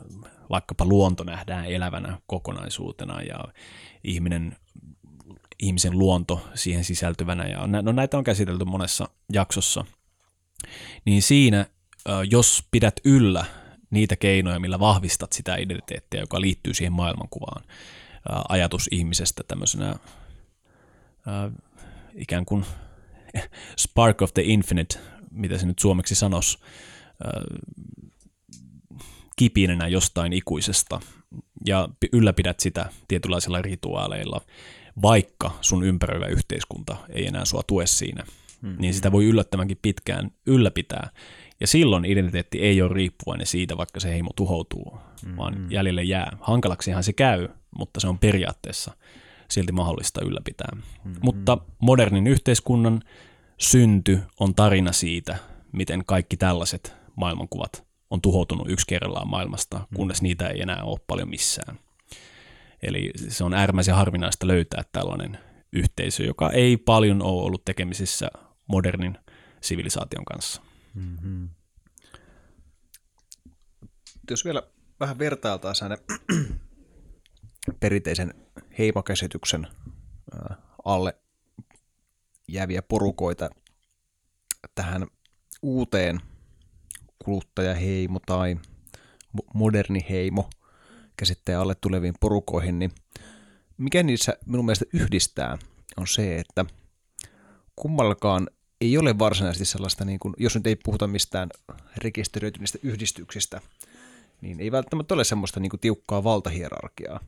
vaikkapa luonto nähdään elävänä kokonaisuutena ja ihminen ihmisen luonto siihen sisältyvänä, ja no näitä on käsitelty monessa jaksossa, niin siinä, jos pidät yllä niitä keinoja, millä vahvistat sitä identiteettiä, joka liittyy siihen maailmankuvaan, ajatus ihmisestä tämmöisenä ikään kuin spark of the infinite, mitä se nyt suomeksi sanoisi, kipinenä jostain ikuisesta, ja ylläpidät sitä tietynlaisilla rituaaleilla, vaikka sun ympäröivä yhteiskunta ei enää sua tue siinä, mm-hmm. niin sitä voi yllättävänkin pitkään ylläpitää. Ja silloin identiteetti ei ole riippuvainen siitä, vaikka se heimo tuhoutuu, mm-hmm. vaan jäljelle jää. Hankalaksihan se käy, mutta se on periaatteessa silti mahdollista ylläpitää. Mm-hmm. Mutta modernin yhteiskunnan synty on tarina siitä, miten kaikki tällaiset maailmankuvat on tuhoutunut yksi kerrallaan maailmasta, mm. kunnes niitä ei enää ole paljon missään. Eli se on äärimmäisen harvinaista löytää tällainen yhteisö, joka ei paljon ole ollut tekemisissä modernin sivilisaation kanssa. Mm-hmm. Jos vielä vähän vertailtaisiin perinteisen heimokäsityksen alle jääviä porukoita tähän uuteen kuluttajaheimo tai moderni heimo käsitteen alle tuleviin porukoihin, niin mikä niissä minun mielestä yhdistää on se, että kummallakaan ei ole varsinaisesti sellaista, niin kuin, jos nyt ei puhuta mistään rekisteröityneistä yhdistyksistä, niin ei välttämättä ole semmoista niin kuin tiukkaa valtahierarkiaa,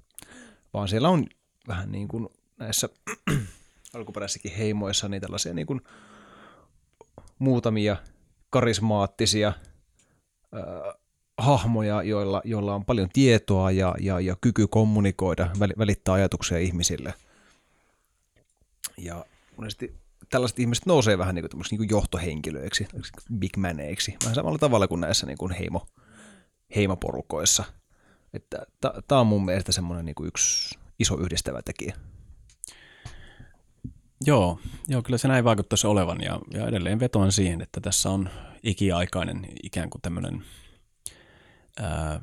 vaan siellä on vähän niin kuin näissä alkuperäisissäkin heimoissa niin tällaisia niin kuin muutamia karismaattisia äh, hahmoja, joilla, joilla on paljon tietoa ja, ja, ja kyky kommunikoida, välittää ajatuksia ihmisille. Ja monesti tällaiset ihmiset nousee vähän niin kuin, niin kuin johtohenkilöiksi, big maneiksi, vähän samalla tavalla kuin näissä niin kuin heimo, heimoporukoissa. Tämä on mun mielestä semmoinen niin kuin yksi iso yhdistävä tekijä. Joo, joo, kyllä se näin vaikuttaisi olevan ja, ja edelleen vetoan siihen, että tässä on ikiaikainen ikään kuin tämmöinen ää,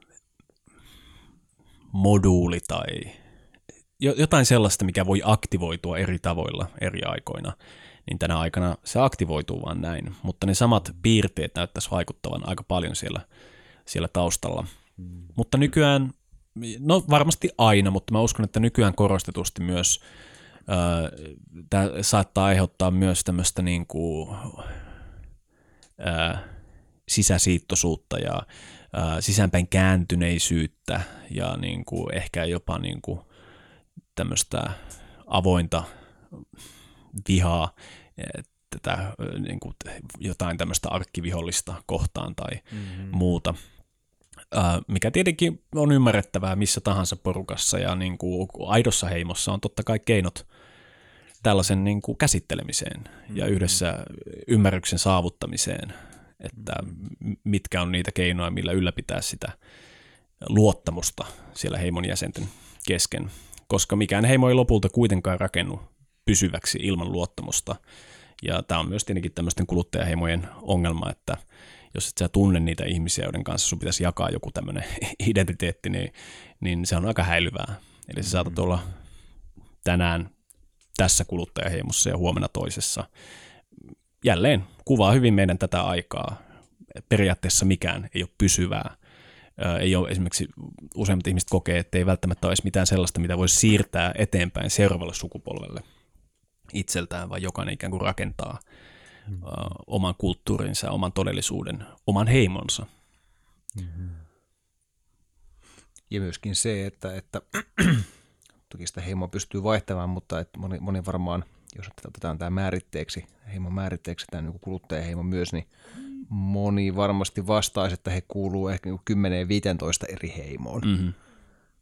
moduuli tai jotain sellaista, mikä voi aktivoitua eri tavoilla eri aikoina, niin tänä aikana se aktivoituu vaan näin, mutta ne samat piirteet näyttäisi vaikuttavan aika paljon siellä, siellä taustalla. Mm. Mutta nykyään, no varmasti aina, mutta mä uskon, että nykyään korostetusti myös tämä saattaa aiheuttaa myös tämmöistä niin kuin, ää, sisäsiittoisuutta ja ää, sisäänpäin kääntyneisyyttä ja niin kuin ehkä jopa niin kuin tämmöistä avointa vihaa tätä, niin kuin jotain tämmöistä arkkivihollista kohtaan tai mm-hmm. muuta mikä tietenkin on ymmärrettävää missä tahansa porukassa ja niin kuin aidossa heimossa on totta kai keinot tällaisen niin kuin käsittelemiseen mm-hmm. ja yhdessä ymmärryksen saavuttamiseen, että mitkä on niitä keinoja, millä ylläpitää sitä luottamusta siellä heimon jäsenten kesken, koska mikään heimo ei lopulta kuitenkaan rakennu pysyväksi ilman luottamusta. Ja tämä on myös tietenkin tämmöisten kuluttajaheimojen ongelma, että jos et sä tunne niitä ihmisiä, joiden kanssa sun pitäisi jakaa joku tämmöinen identiteetti, niin, niin se on aika häilyvää. Eli sä saatat olla tänään tässä kuluttajaheimossa ja huomenna toisessa. Jälleen kuvaa hyvin meidän tätä aikaa. Periaatteessa mikään ei ole pysyvää. Ei ole esimerkiksi useimmat ihmiset kokee, että ei välttämättä ole edes mitään sellaista, mitä voisi siirtää eteenpäin seuraavalle sukupolvelle itseltään, vaan jokainen ikään kuin rakentaa mm. oman kulttuurinsa, oman todellisuuden, oman heimonsa. Mm-hmm. Ja myöskin se, että, että toki sitä heimoa pystyy vaihtamaan, mutta että moni, moni varmaan, jos otetaan tämä määritteeksi, heimon määritteeksi, tämä niin kuluttajaheimo myös, niin moni varmasti vastaisi, että he kuuluu ehkä 10-15 eri heimoon. Mm-hmm.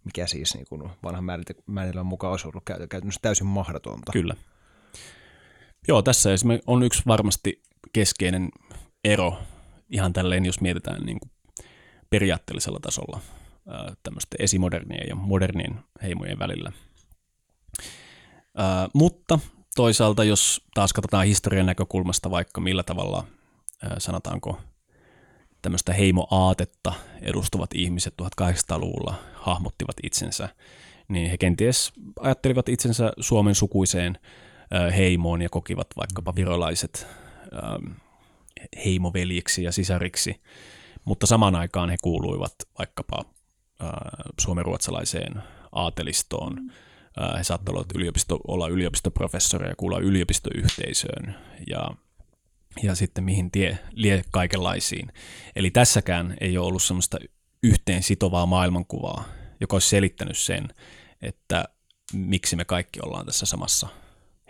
Mikä siis niin kuin vanhan määritelmän mukaan olisi ollut käytännössä täysin mahdotonta. Kyllä. Joo, tässä on yksi varmasti keskeinen ero ihan tälleen, jos mietitään niin kuin periaatteellisella tasolla tämmöistä esimodernien ja modernien heimojen välillä. Ää, mutta toisaalta, jos taas katsotaan historian näkökulmasta vaikka millä tavalla, ää, sanotaanko, tämmöistä heimoaatetta edustavat ihmiset 1800-luvulla hahmottivat itsensä, niin he kenties ajattelivat itsensä Suomen sukuiseen heimoon ja kokivat vaikkapa virolaiset heimoveljiksi ja sisariksi, mutta samaan aikaan he kuuluivat vaikkapa suomenruotsalaiseen aatelistoon. He saattoivat yliopisto, olla yliopistoprofessoreja ja kuulla yliopistoyhteisöön ja, ja sitten mihin tie lie kaikenlaisiin. Eli tässäkään ei ole ollut sellaista yhteen sitovaa maailmankuvaa, joka olisi selittänyt sen, että miksi me kaikki ollaan tässä samassa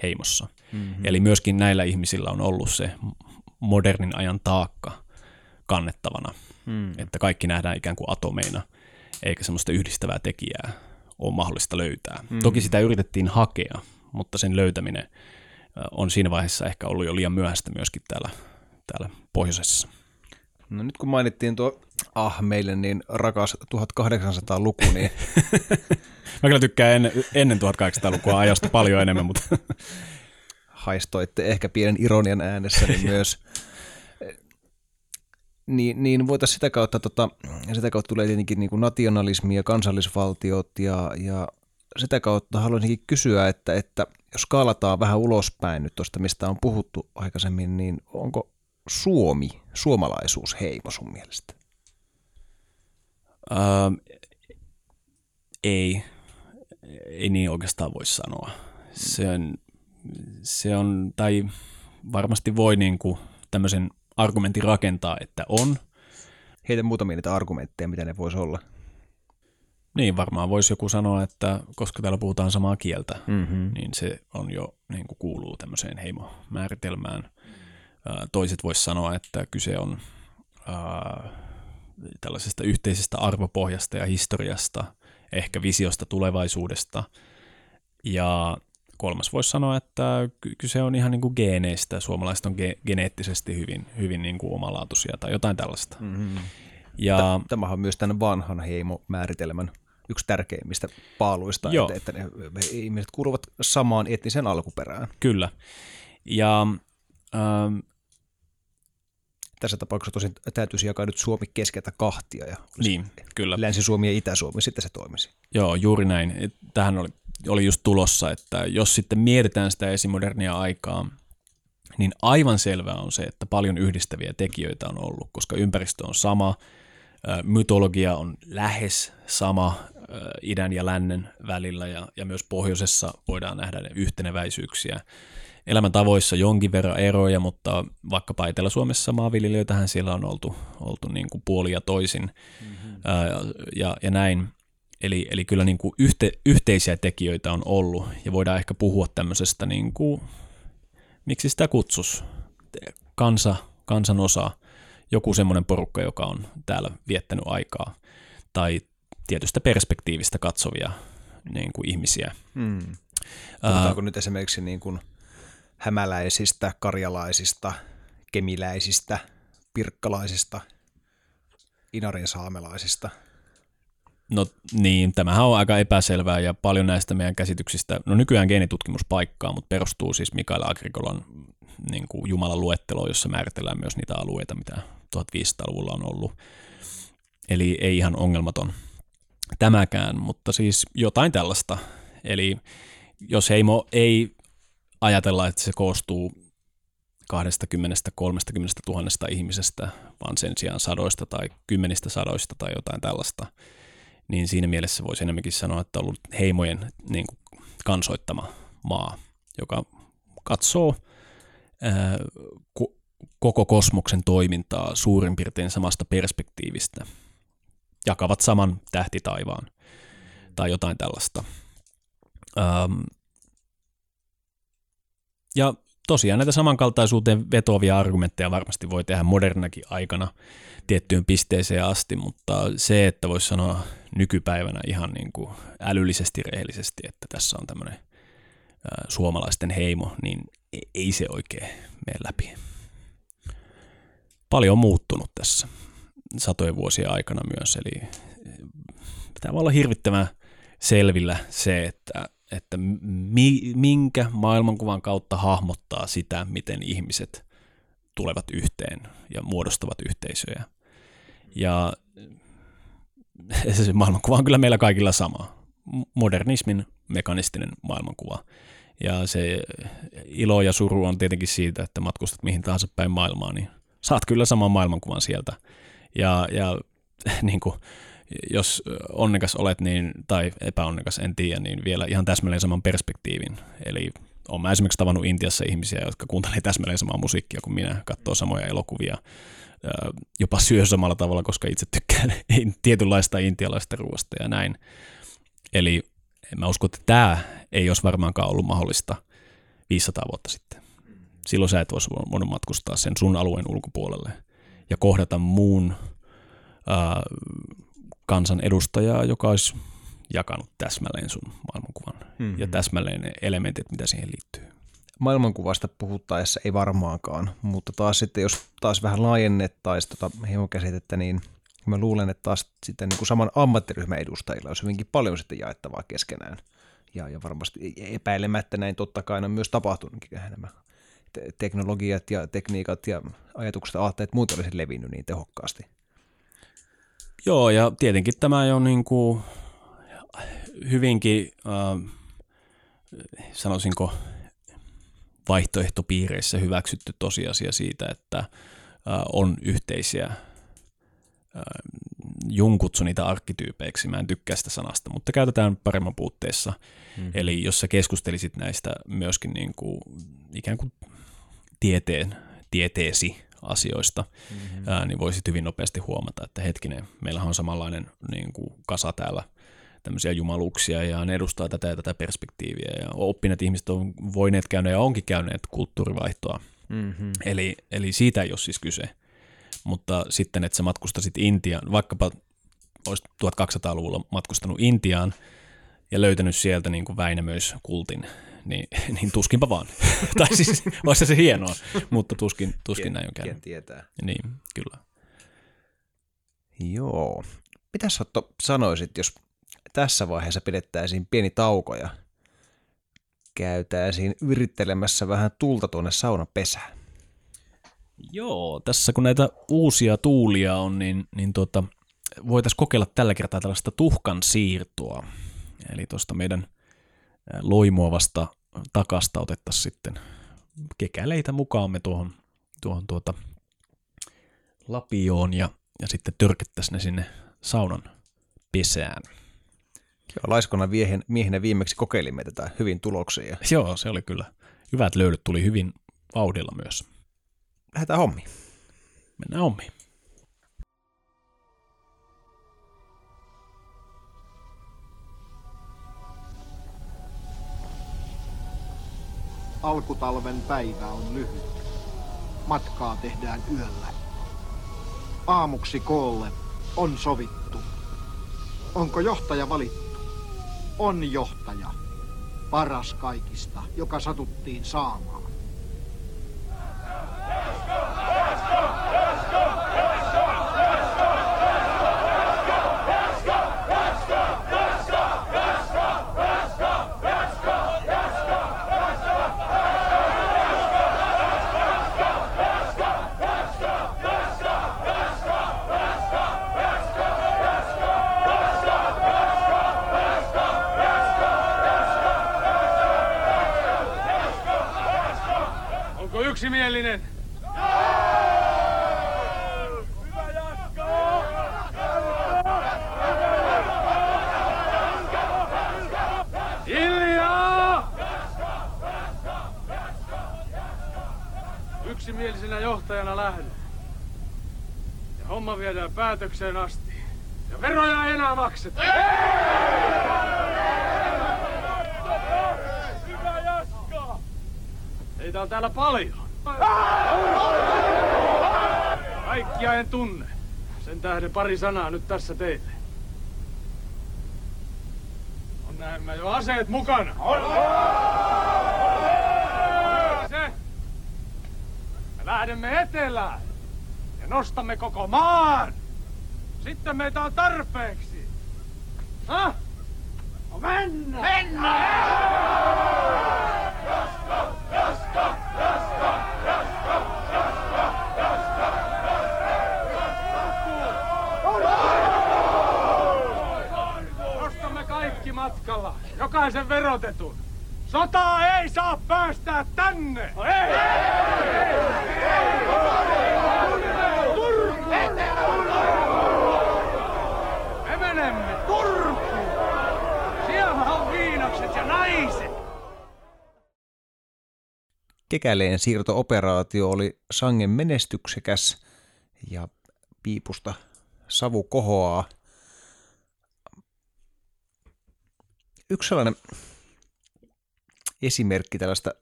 heimossa. Mm-hmm. Eli myöskin näillä ihmisillä on ollut se modernin ajan taakka kannettavana, mm. että kaikki nähdään ikään kuin atomeina, eikä semmoista yhdistävää tekijää ole mahdollista löytää. Mm. Toki sitä yritettiin hakea, mutta sen löytäminen on siinä vaiheessa ehkä ollut jo liian myöhäistä myöskin täällä, täällä pohjoisessa. No nyt kun mainittiin tuo ah meille niin rakas 1800-luku, niin... Mä kyllä tykkään ennen, ennen 1800-lukua ajasta paljon enemmän, mutta... Haistoitte ehkä pienen ironian äänessä niin myös. niin, niin voitaisiin sitä kautta, tota, sitä kautta tulee tietenkin niin kuin nationalismi ja kansallisvaltiot ja, ja sitä kautta haluaisinkin kysyä, että, että jos skaalataan vähän ulospäin nyt tuosta, mistä on puhuttu aikaisemmin, niin onko Suomi, suomalaisuus heimo sun mielestä? Öö, ei, ei niin oikeastaan voi sanoa. Se on, se on tai varmasti voi niin kuin tämmöisen argumentin rakentaa, että on. Heitä muutamia niitä argumentteja, mitä ne voisi olla. Niin, varmaan voisi joku sanoa, että koska täällä puhutaan samaa kieltä, mm-hmm. niin se on jo niin kuin kuuluu tämmöiseen heimomääritelmään. Toiset voisi sanoa, että kyse on äh, tällaisesta yhteisestä arvopohjasta ja historiasta, ehkä visiosta tulevaisuudesta. Ja kolmas voisi sanoa, että kyse on ihan niin kuin geeneistä. Suomalaiset on ge- geneettisesti hyvin, hyvin niin kuin omalaatuisia tai jotain tällaista. Mm-hmm. Ja, Tämähän on myös tämän vanhan heimomääritelmän yksi tärkeimmistä paaluista, Joo. että, että ne ihmiset kuuluvat samaan etnisen alkuperään. Kyllä. Ja ähm, tässä tapauksessa tosin täytyisi jakaa nyt Suomi keskeltä kahtia ja niin, kyllä. Länsi-Suomi ja Itä-Suomi, sitten se toimisi. Joo, juuri näin. Tähän oli, oli just tulossa, että jos sitten mietitään sitä esimodernia aikaa, niin aivan selvää on se, että paljon yhdistäviä tekijöitä on ollut, koska ympäristö on sama, mytologia on lähes sama idän ja lännen välillä ja, ja myös pohjoisessa voidaan nähdä ne yhteneväisyyksiä elämäntavoissa jonkin verran eroja, mutta vaikkapa Etelä-Suomessa maanviljelijöitähän siellä on oltu, oltu niin kuin puoli ja toisin mm-hmm. ää, ja, ja näin. Eli, eli kyllä niin kuin yhte, yhteisiä tekijöitä on ollut ja voidaan ehkä puhua tämmöisestä, niin kuin, miksi sitä kutsus, kansa, kansanosa, joku semmoinen porukka, joka on täällä viettänyt aikaa tai tietystä perspektiivistä katsovia niin kuin ihmisiä. Hmm. Puhutaanko uh, nyt esimerkiksi niin kuin hämäläisistä, karjalaisista, kemiläisistä, pirkkalaisista, inarin saamelaisista. No niin, tämähän on aika epäselvää ja paljon näistä meidän käsityksistä, no nykyään geenitutkimus paikkaa, mutta perustuu siis Mikael Agricolan niin kuin Jumalan luetteloon, jossa määritellään myös niitä alueita, mitä 1500-luvulla on ollut. Eli ei ihan ongelmaton tämäkään, mutta siis jotain tällaista. Eli jos heimo ei ajatella, että se koostuu 20-30 tuhannesta ihmisestä, vaan sen sijaan sadoista tai kymmenistä sadoista tai jotain tällaista, niin siinä mielessä voisi enemmänkin sanoa, että on ollut heimojen niin kuin, kansoittama maa, joka katsoo ää, ko- koko kosmoksen toimintaa suurin piirtein samasta perspektiivistä. Jakavat saman tähtitaivaan tai jotain tällaista. Ähm, ja tosiaan näitä samankaltaisuuteen vetoavia argumentteja varmasti voi tehdä modernakin aikana tiettyyn pisteeseen asti, mutta se, että voisi sanoa nykypäivänä ihan niin kuin älyllisesti rehellisesti, että tässä on tämmöinen suomalaisten heimo, niin e-, ei se oikein mene läpi. Paljon on muuttunut tässä satojen vuosien aikana myös, eli pitää olla hirvittävän selvillä se, että että mi, minkä maailmankuvan kautta hahmottaa sitä, miten ihmiset tulevat yhteen ja muodostavat yhteisöjä. Ja se maailmankuva on kyllä meillä kaikilla sama, modernismin mekanistinen maailmankuva. Ja se ilo ja suru on tietenkin siitä, että matkustat mihin tahansa päin maailmaa, niin saat kyllä saman maailmankuvan sieltä. Ja, ja niin kuin, jos onnekas olet niin, tai epäonnekas, en tiedä, niin vielä ihan täsmälleen saman perspektiivin. Eli olen mä esimerkiksi tavannut Intiassa ihmisiä, jotka kuuntelee täsmälleen samaa musiikkia kuin minä, katsoo samoja elokuvia, jopa syö samalla tavalla, koska itse tykkään tietynlaista intialaista ruoasta ja näin. Eli mä usko, että tämä ei olisi varmaankaan ollut mahdollista 500 vuotta sitten. Silloin sä et olisi voinut matkustaa sen sun alueen ulkopuolelle ja kohdata muun ää, kansan edustajaa, joka olisi jakanut täsmälleen sun maailmankuvan mm-hmm. ja täsmälleen ne elementit, mitä siihen liittyy. Maailmankuvasta puhuttaessa ei varmaankaan, mutta taas sitten jos taas vähän laajennettaisiin tota hiemokäsitettä, niin mä luulen, että taas sitten niin kuin saman ammattiryhmän edustajilla olisi hyvinkin paljon sitten jaettavaa keskenään. Ja, ja varmasti epäilemättä näin totta kai on myös tapahtunutkin nämä teknologiat ja tekniikat ja ajatukset ja aatteet muut olisi levinnyt niin tehokkaasti. Joo, ja tietenkin tämä on niin kuin hyvinkin, äh, sanoisinko, vaihtoehtopiireissä hyväksytty tosiasia siitä, että äh, on yhteisiä äh, Jung kutsui niitä arkkityypeiksi, mä en tykkää sitä sanasta, mutta käytetään paremman puutteessa. Mm-hmm. Eli jos sä keskustelisit näistä myöskin niin kuin, ikään kuin tieteen, tieteesi asioista, mm-hmm. ää, niin voisit hyvin nopeasti huomata, että hetkinen, meillähän on samanlainen niin kuin kasa täällä tämmöisiä jumaluuksia ja ne edustaa tätä ja tätä perspektiiviä ja oppineet ihmiset on voineet käydä ja onkin käyneet kulttuurivaihtoa. Mm-hmm. Eli, eli siitä ei ole siis kyse. Mutta sitten, että sä matkustasit Intiaan, vaikkapa olisit 1200-luvulla matkustanut Intiaan ja löytänyt sieltä niin kuin Väinämöis kultin, niin, niin tuskinpa vaan. tai siis olisi se hienoa, mutta tuskin, tuskin näin on käynyt. tietää. Niin, kyllä. Joo. Mitä sä sanoisit, jos tässä vaiheessa pidettäisiin pieni tauko ja käytäisiin yrittelemässä vähän tulta tuonne saunapesään? Joo, tässä kun näitä uusia tuulia on, niin, niin tuota, voitaisiin kokeilla tällä kertaa tällaista tuhkan siirtoa. Eli tuosta meidän loimoavasta takasta otettaisiin sitten kekäleitä mukaamme tuohon, tuohon tuota lapioon ja, ja sitten törkettäisiin ne sinne saunan pesään. Joo, laiskona miehen, miehenä viimeksi kokeilimme tätä hyvin tuloksia. Joo, se oli kyllä. Hyvät löydöt tuli hyvin vauhdilla myös. Lähdetään hommiin. Mennään hommiin. Alkutalven päivä on lyhyt. Matkaa tehdään yöllä. Aamuksi koolle on sovittu. Onko johtaja valittu? On johtaja. Paras kaikista, joka satuttiin saamaan. Hiljaa! Yksimielisenä johtajana lähden. Ja homma viedään päätökseen asti. Ja veroja ei enää makseta. Heitä on täällä paljon. Kaikkia en tunne. Sen tähden pari sanaa nyt tässä teille. On näemmä jo aseet mukana. On! Se. Me lähdemme etelään ja nostamme koko maan. Sitten meitä on tarpeeksi. Ha? No mennään! Mennään! Jokaisen verotetun. Sotaa ei saa päästää tänne! No ei! Me menemme Turkuun! Siellä on viinakset ja naiset! Kekäleen siirtooperaatio oli sangen menestyksekäs ja piipusta savu kohoaa. Yksi sellainen esimerkki tällaista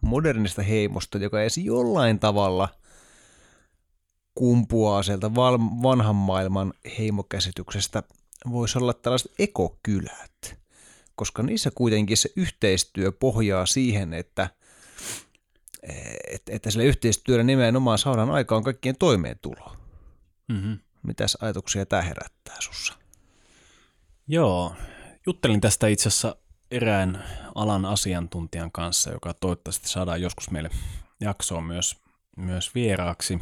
modernista heimosta, joka edes jollain tavalla kumpuaa sieltä vanhan maailman heimokäsityksestä, voisi olla tällaiset ekokylät, koska niissä kuitenkin se yhteistyö pohjaa siihen, että, että, että sillä yhteistyöllä nimenomaan saadaan aikaan kaikkien toimeentulo. Mm-hmm. Mitäs ajatuksia tämä herättää sussa? Joo, juttelin tästä itse asiassa erään alan asiantuntijan kanssa, joka toivottavasti saadaan joskus meille jaksoon myös, myös vieraaksi.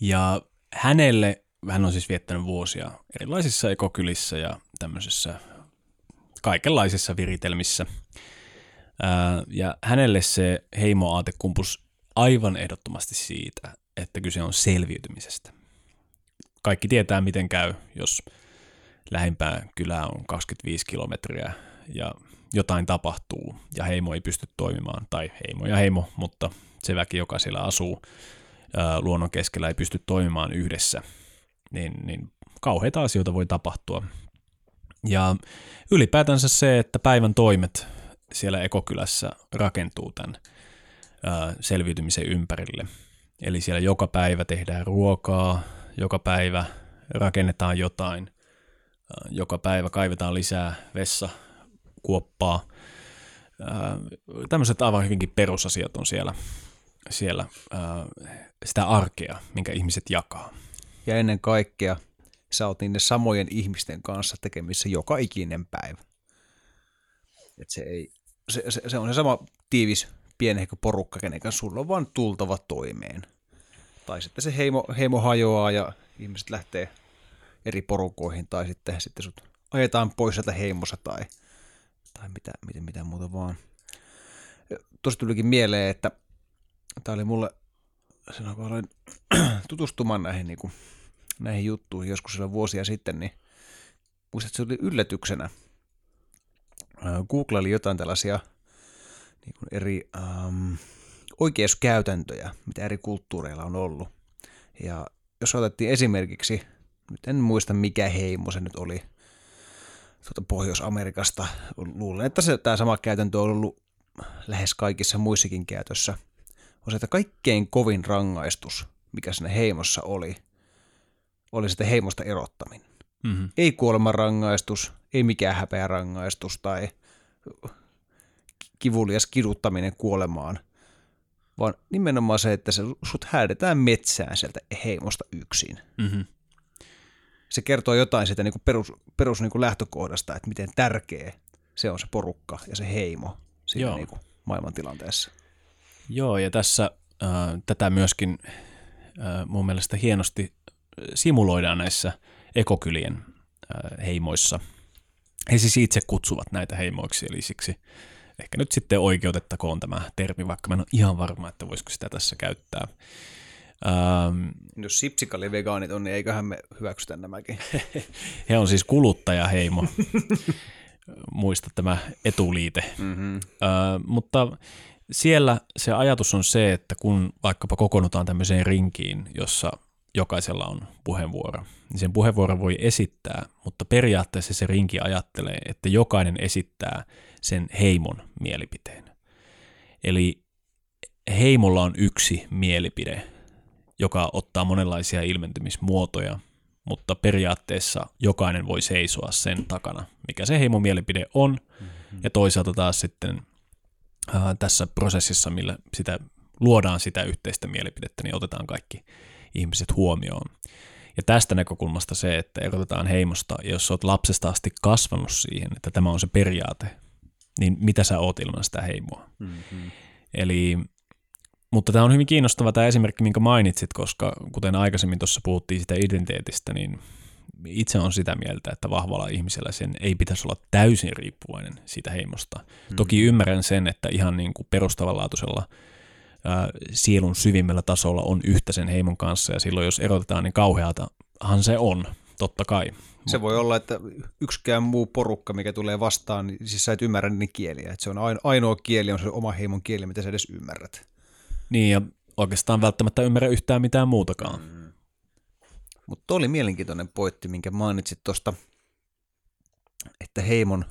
Ja hänelle, hän on siis viettänyt vuosia erilaisissa ekokylissä ja tämmöisissä kaikenlaisissa viritelmissä. Ja hänelle se heimoaate kumpus aivan ehdottomasti siitä, että kyse on selviytymisestä. Kaikki tietää, miten käy, jos lähimpää kylää on 25 kilometriä ja jotain tapahtuu ja heimo ei pysty toimimaan, tai heimo ja heimo, mutta se väki, joka siellä asuu luonnon keskellä, ei pysty toimimaan yhdessä, niin, niin kauheita asioita voi tapahtua. Ja ylipäätänsä se, että päivän toimet siellä ekokylässä rakentuu tämän selviytymisen ympärille. Eli siellä joka päivä tehdään ruokaa, joka päivä rakennetaan jotain, joka päivä kaivetaan lisää vessa kuoppaa. Tämmöiset aivan hyvinkin perusasiat on siellä, siellä sitä arkea, minkä ihmiset jakaa. Ja ennen kaikkea sä oot niiden samojen ihmisten kanssa tekemissä joka ikinen päivä. Et se, ei, se, se, se on se sama tiivis pienehkö porukka, kenen kanssa sulla on vaan tultava toimeen. Tai sitten se heimo, heimo hajoaa ja ihmiset lähtee eri porukoihin, tai sitten, sitten sut ajetaan pois sieltä heimossa tai, tai mitä, mitä, mitä muuta vaan. Tuossa tulikin mieleen, että tämä oli mulle silloin kun aloin tutustumaan näihin, niin kuin, näihin juttuihin joskus silloin vuosia sitten, niin muistat, että se oli yllätyksenä. Google oli jotain tällaisia niin kuin eri ähm, oikeuskäytäntöjä, mitä eri kulttuureilla on ollut. Ja jos otettiin esimerkiksi nyt en muista mikä heimo se nyt oli tuota Pohjois-Amerikasta. Luulen, että se, tämä sama käytäntö on ollut lähes kaikissa muissakin käytössä. On se, että kaikkein kovin rangaistus, mikä sinne heimossa oli, oli sitten heimosta erottaminen. Mm-hmm. Ei kuolemanrangaistus, ei mikään häpeä rangaistus tai kivulias kiduttaminen kuolemaan, vaan nimenomaan se, että se, sut häädetään metsään sieltä heimosta yksin. Mm-hmm se kertoo jotain siitä niin kuin perus, perus niin kuin lähtökohdasta, että miten tärkeä se on se porukka ja se heimo siinä Joo. niin kuin maailmantilanteessa. Joo, ja tässä äh, tätä myöskin äh, mun mielestä hienosti simuloidaan näissä ekokylien äh, heimoissa. He siis itse kutsuvat näitä heimoiksi, eli siksi ehkä nyt sitten oikeutettakoon tämä termi, vaikka mä en ole ihan varma, että voisiko sitä tässä käyttää. Ähm, Jos sipsikallivegaanit on, niin eiköhän me hyväksytä nämäkin. He on siis kuluttajaheimo. Muista tämä etuliite. Mm-hmm. Äh, mutta siellä se ajatus on se, että kun vaikkapa kokoonnutaan tämmöiseen rinkiin, jossa jokaisella on puheenvuoro, niin sen puheenvuoron voi esittää, mutta periaatteessa se rinki ajattelee, että jokainen esittää sen heimon mielipiteen. Eli heimolla on yksi mielipide, joka ottaa monenlaisia ilmentymismuotoja, mutta periaatteessa jokainen voi seisoa sen takana, mikä se heimon mielipide on, mm-hmm. ja toisaalta taas sitten äh, tässä prosessissa, millä sitä luodaan sitä yhteistä mielipidettä, niin otetaan kaikki ihmiset huomioon. Ja tästä näkökulmasta se, että erotetaan heimosta, ja jos olet lapsesta asti kasvanut siihen, että tämä on se periaate, niin mitä sä oot ilman sitä heimoa? Mm-hmm. Eli mutta tämä on hyvin kiinnostava tämä esimerkki, minkä mainitsit, koska kuten aikaisemmin tuossa puhuttiin sitä identiteetistä, niin itse on sitä mieltä, että vahvalla ihmisellä sen ei pitäisi olla täysin riippuvainen siitä heimosta. Mm. Toki ymmärrän sen, että ihan niin kuin perustavanlaatuisella ää, sielun syvimmällä tasolla on yhtä sen heimon kanssa, ja silloin jos erotetaan, niin kauheatahan se on, totta kai. Se voi olla, että yksikään muu porukka, mikä tulee vastaan, niin siis sä et ymmärrä niin kieliä. Että se on ainoa kieli, on se oma heimon kieli, mitä sä edes ymmärrät. Niin, ja oikeastaan välttämättä ymmärrä yhtään mitään muutakaan. Mm. Mutta oli mielenkiintoinen pointti, minkä mainitsit tuosta, että heimon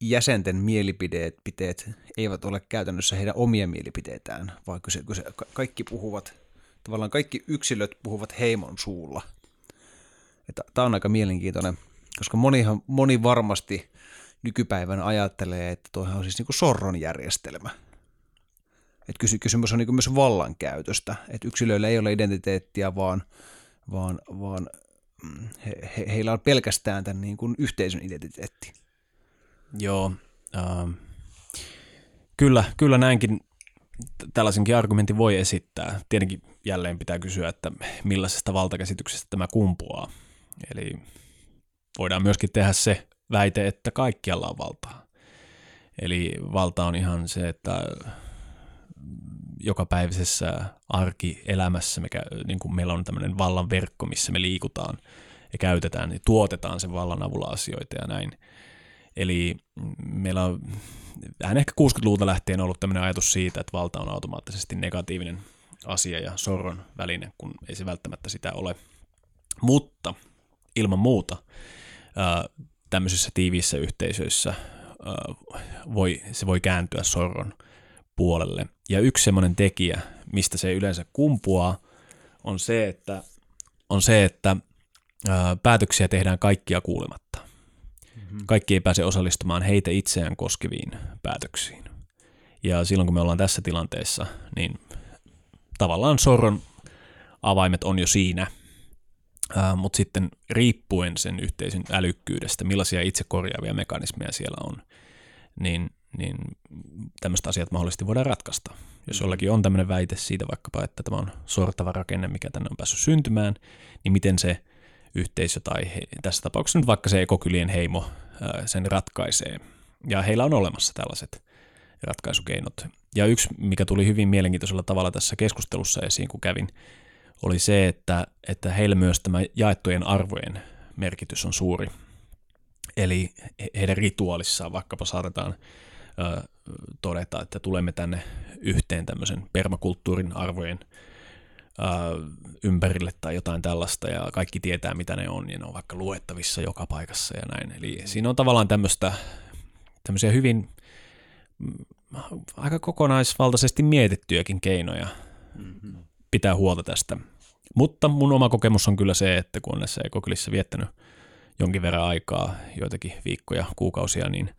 jäsenten mielipiteet eivät ole käytännössä heidän omia mielipiteitään, vaan kyse, kyse, kaikki puhuvat, tavallaan kaikki yksilöt puhuvat heimon suulla. Tämä on aika mielenkiintoinen, koska monihan, moni varmasti nykypäivän ajattelee, että tuohan on siis niin kuin Sorron järjestelmä. Että kysymys on niin myös vallankäytöstä, että yksilöillä ei ole identiteettiä, vaan – vaan, vaan mm, he, he, heillä on pelkästään tämän niin kuin yhteisön identiteetti. Joo, äh, kyllä, kyllä näinkin tällaisenkin argumentin voi esittää. Tietenkin jälleen pitää kysyä, että millaisesta valtakäsityksestä tämä kumpuaa. Eli voidaan myöskin tehdä se väite, että kaikkialla on valtaa. Eli valta on ihan se, että jokapäiväisessä arkielämässä, mikä, niin kuin meillä on tämmöinen vallan verkko, missä me liikutaan ja käytetään, niin tuotetaan sen vallan avulla asioita ja näin. Eli meillä on vähän ehkä 60-luvulta lähtien ollut tämmöinen ajatus siitä, että valta on automaattisesti negatiivinen asia ja sorron väline, kun ei se välttämättä sitä ole. Mutta ilman muuta tämmöisissä tiiviissä yhteisöissä voi, se voi kääntyä sorron puolelle. Ja yksi semmoinen tekijä, mistä se yleensä kumpuaa, on se, että, on se, että ää, päätöksiä tehdään kaikkia kuulematta. Mm-hmm. Kaikki ei pääse osallistumaan heitä itseään koskeviin päätöksiin. Ja silloin kun me ollaan tässä tilanteessa, niin tavallaan sorron avaimet on jo siinä, mutta sitten riippuen sen yhteisön älykkyydestä, millaisia itsekorjaavia mekanismeja siellä on, niin niin tämmöiset asiat mahdollisesti voidaan ratkaista. Jos mm. jollakin on tämmöinen väite siitä vaikkapa, että tämä on sortava rakenne, mikä tänne on päässyt syntymään, niin miten se yhteisö tai he, tässä tapauksessa nyt vaikka se ekokylien heimo sen ratkaisee. Ja heillä on olemassa tällaiset ratkaisukeinot. Ja yksi, mikä tuli hyvin mielenkiintoisella tavalla tässä keskustelussa esiin, kun kävin, oli se, että, että heillä myös tämä jaettujen arvojen merkitys on suuri. Eli heidän rituaalissaan vaikkapa saatetaan todeta, että tulemme tänne yhteen tämmöisen permakulttuurin arvojen ympärille tai jotain tällaista, ja kaikki tietää, mitä ne on, ja ne on vaikka luettavissa joka paikassa ja näin. Eli siinä on tavallaan tämmöistä, tämmöisiä hyvin mm, aika kokonaisvaltaisesti mietittyjäkin keinoja mm-hmm. pitää huolta tästä. Mutta mun oma kokemus on kyllä se, että kun on näissä ekokylissä viettänyt jonkin verran aikaa, joitakin viikkoja, kuukausia, niin –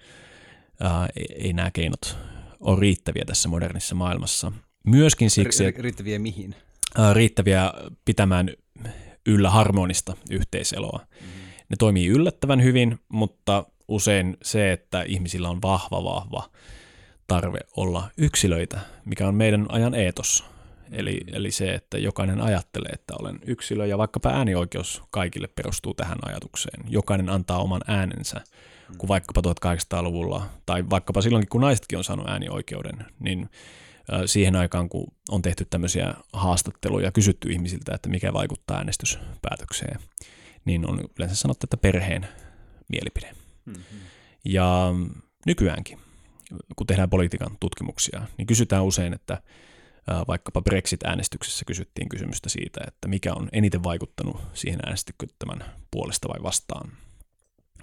ää, ei, ei nämä keinot ole riittäviä tässä modernissa maailmassa. Myöskin siksi, että riittäviä mihin? Ää, riittäviä pitämään yllä harmonista yhteiseloa. Mm-hmm. Ne toimii yllättävän hyvin, mutta usein se, että ihmisillä on vahva, vahva tarve olla yksilöitä, mikä on meidän ajan eetos. Eli, eli se, että jokainen ajattelee, että olen yksilö ja vaikkapa äänioikeus kaikille perustuu tähän ajatukseen. Jokainen antaa oman äänensä kuin vaikkapa 1800-luvulla, tai vaikkapa silloinkin, kun naisetkin on saanut äänioikeuden, niin siihen aikaan, kun on tehty tämmöisiä haastatteluja ja kysytty ihmisiltä, että mikä vaikuttaa äänestyspäätökseen, niin on yleensä sanottu, että perheen mielipide. Mm-hmm. Ja nykyäänkin, kun tehdään politiikan tutkimuksia, niin kysytään usein, että vaikkapa Brexit-äänestyksessä kysyttiin kysymystä siitä, että mikä on eniten vaikuttanut siihen äänestykyttämän puolesta vai vastaan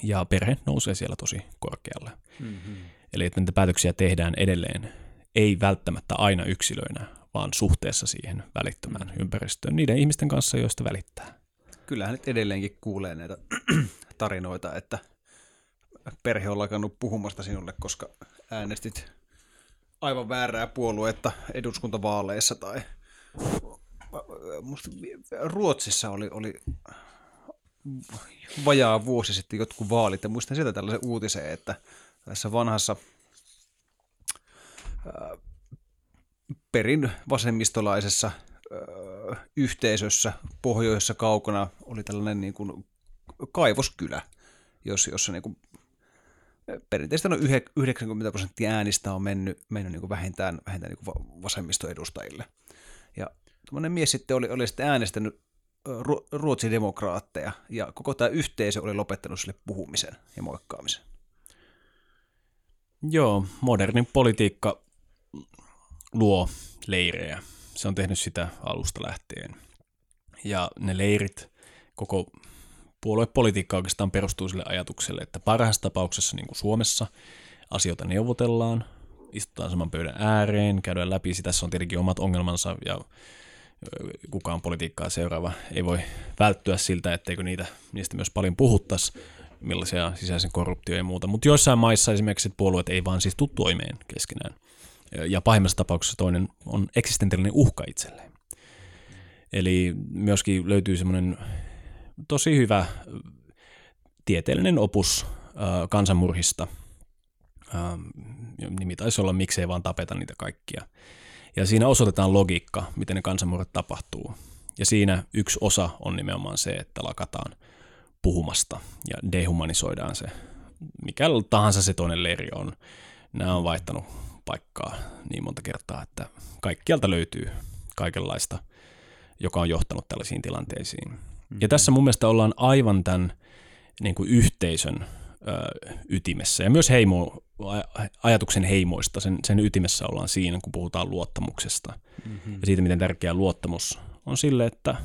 ja perhe nousee siellä tosi korkealle. Mm-hmm. Eli että niitä päätöksiä tehdään edelleen, ei välttämättä aina yksilöinä, vaan suhteessa siihen välittömään mm-hmm. ympäristöön, niiden ihmisten kanssa, joista välittää. Kyllähän nyt edelleenkin kuulee näitä tarinoita, että perhe on lakannut puhumasta sinulle, koska äänestit aivan väärää puoluetta eduskuntavaaleissa tai musta Ruotsissa oli, oli vajaa vuosi sitten jotkut vaalit, ja muistan sieltä tällaisen uutisen, että tässä vanhassa ää, perin vasemmistolaisessa ää, yhteisössä pohjoisessa kaukana oli tällainen niin kuin kaivoskylä, jos, jossa niin kuin, perinteisesti noin yhe- 90 prosenttia äänistä on mennyt, mennyt niin kuin vähintään, vähintään niin kuin va- vasemmistoedustajille. Ja tuommoinen mies sitten oli, oli sitten äänestänyt ö, Ru- Ruotsin demokraatteja, ja koko tämä yhteisö oli lopettanut sille puhumisen ja moikkaamisen. Joo, modernin politiikka luo leirejä. Se on tehnyt sitä alusta lähtien. Ja ne leirit, koko puoluepolitiikka oikeastaan perustuu sille ajatukselle, että parhaassa tapauksessa niin kuin Suomessa asioita neuvotellaan, istutaan saman pöydän ääreen, käydään läpi, tässä on tietenkin omat ongelmansa ja kukaan politiikkaa seuraava ei voi välttyä siltä, etteikö niitä, niistä myös paljon puhuttaisi, millaisia sisäisen korruptio ja muuta. Mutta joissain maissa esimerkiksi puolueet ei vaan siis tule toimeen keskenään. Ja pahimmassa tapauksessa toinen on eksistentiaalinen uhka itselleen. Eli myöskin löytyy semmoinen tosi hyvä tieteellinen opus kansanmurhista. Nimi taisi olla Miksei vaan tapeta niitä kaikkia. Ja siinä osoitetaan logiikka, miten ne kansanmurhat tapahtuu. Ja siinä yksi osa on nimenomaan se, että lakataan puhumasta ja dehumanisoidaan se. Mikä tahansa se toinen leiri on. Nämä on vaihtanut paikkaa niin monta kertaa, että kaikkialta löytyy kaikenlaista, joka on johtanut tällaisiin tilanteisiin. Mm-hmm. Ja tässä mun mielestä ollaan aivan tämän niin kuin yhteisön ö, ytimessä ja myös heimo, ajatuksen heimoista, sen, sen ytimessä ollaan siinä, kun puhutaan luottamuksesta mm-hmm. ja siitä, miten tärkeä luottamus on sille, että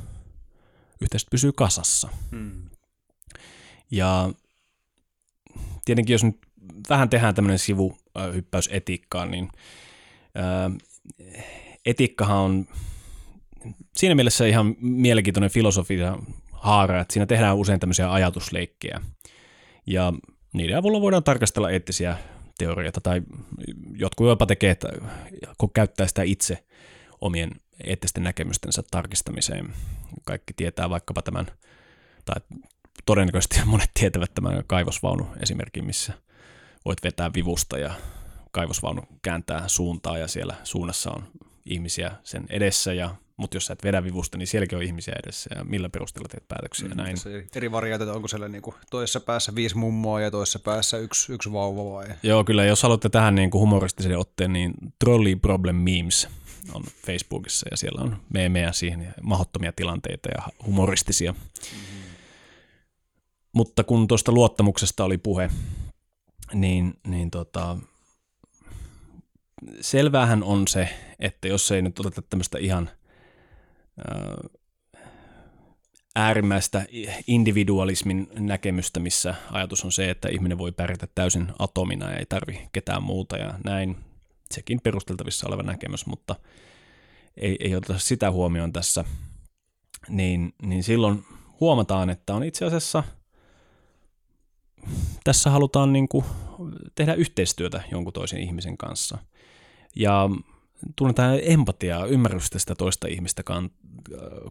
yhteisöt pysyy kasassa. Mm. Ja tietenkin jos nyt vähän tehdään tämmöinen sivuhyppäys etiikkaan, niin ää, etiikkahan on siinä mielessä ihan mielenkiintoinen filosofia haara, että siinä tehdään usein tämmöisiä ajatusleikkejä. Ja niiden avulla voidaan tarkastella eettisiä teorioita, tai jotkut jopa tekee, että käyttää sitä itse omien eettisten näkemystensä tarkistamiseen. Kaikki tietää vaikkapa tämän, tai todennäköisesti monet tietävät tämän kaivosvaunu esimerkin, missä voit vetää vivusta ja kaivosvaunu kääntää suuntaa ja siellä suunnassa on ihmisiä sen edessä, ja, mutta jos sä et vedä vivusta, niin sielläkin on ihmisiä edessä ja millä perusteella teet päätöksiä ja näin. Eri- eri variaatioita, onko siellä niin kuin toisessa päässä viisi mummoa ja toisessa päässä yksi, yksi vauva vai? Joo, kyllä jos haluatte tähän niin kuin humoristisen otteen, niin Trolley Problem Memes on Facebookissa ja siellä on meemejä siihen ja mahdottomia tilanteita ja humoristisia. Mm-hmm. Mutta kun tuosta luottamuksesta oli puhe, niin, niin tota, selväähän on se, että jos ei nyt oteta tämmöistä ihan äärimmäistä individualismin näkemystä, missä ajatus on se, että ihminen voi pärjätä täysin atomina ja ei tarvi ketään muuta ja näin. Sekin perusteltavissa oleva näkemys, mutta ei, ei oteta sitä huomioon tässä. Niin, niin silloin huomataan, että on itse asiassa tässä halutaan niin kuin tehdä yhteistyötä jonkun toisen ihmisen kanssa. Ja tunnetaan empatiaa, ymmärrystä sitä toista ihmistä kan,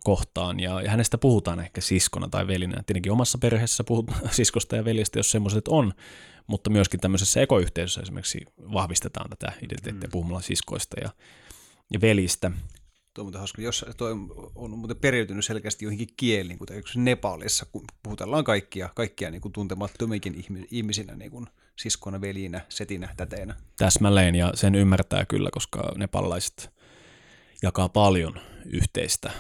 kohtaan, ja, ja hänestä puhutaan ehkä siskona tai velinä. Tietenkin omassa perheessä puhutaan siskosta ja veljestä, jos semmoiset on, mutta myöskin tämmöisessä ekoyhteisössä esimerkiksi vahvistetaan tätä identiteettiä mm. puhumalla siskoista ja, ja velistä. Tuo on muuten hauska, jos toi on muuten periytynyt selkeästi joihinkin kieliin, kuten Nepalissa, kun puhutellaan kaikkia, kaikkia niin kuin tuntemattomikin ihmisinä, niin kuin siskona, velinä, setinä, täteinä. Täsmälleen, ja sen ymmärtää kyllä, koska nepalaiset jakaa paljon yhteistä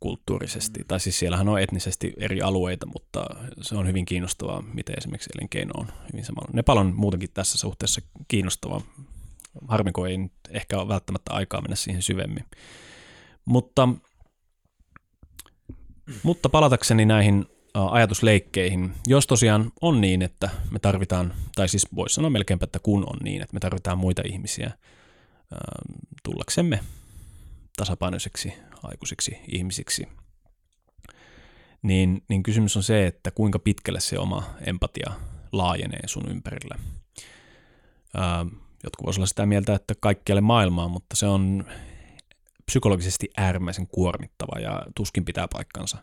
kulttuurisesti. Mm. Tai siis siellähän on etnisesti eri alueita, mutta se on hyvin kiinnostavaa, miten esimerkiksi elinkeino on hyvin samalla. Nepal on muutenkin tässä suhteessa kiinnostava. Harmi, kun ei nyt ehkä ole välttämättä aikaa mennä siihen syvemmin. Mutta, mutta palatakseni näihin ajatusleikkeihin, jos tosiaan on niin, että me tarvitaan, tai siis voisi sanoa melkeinpä, että kun on niin, että me tarvitaan muita ihmisiä tullaksemme tasapainoiseksi aikuisiksi ihmisiksi, niin, niin kysymys on se, että kuinka pitkälle se oma empatia laajenee sun ympärillä. Ää, jotkut voisivat olla sitä mieltä, että kaikkialle maailmaan, mutta se on psykologisesti äärimmäisen kuormittava ja tuskin pitää paikkansa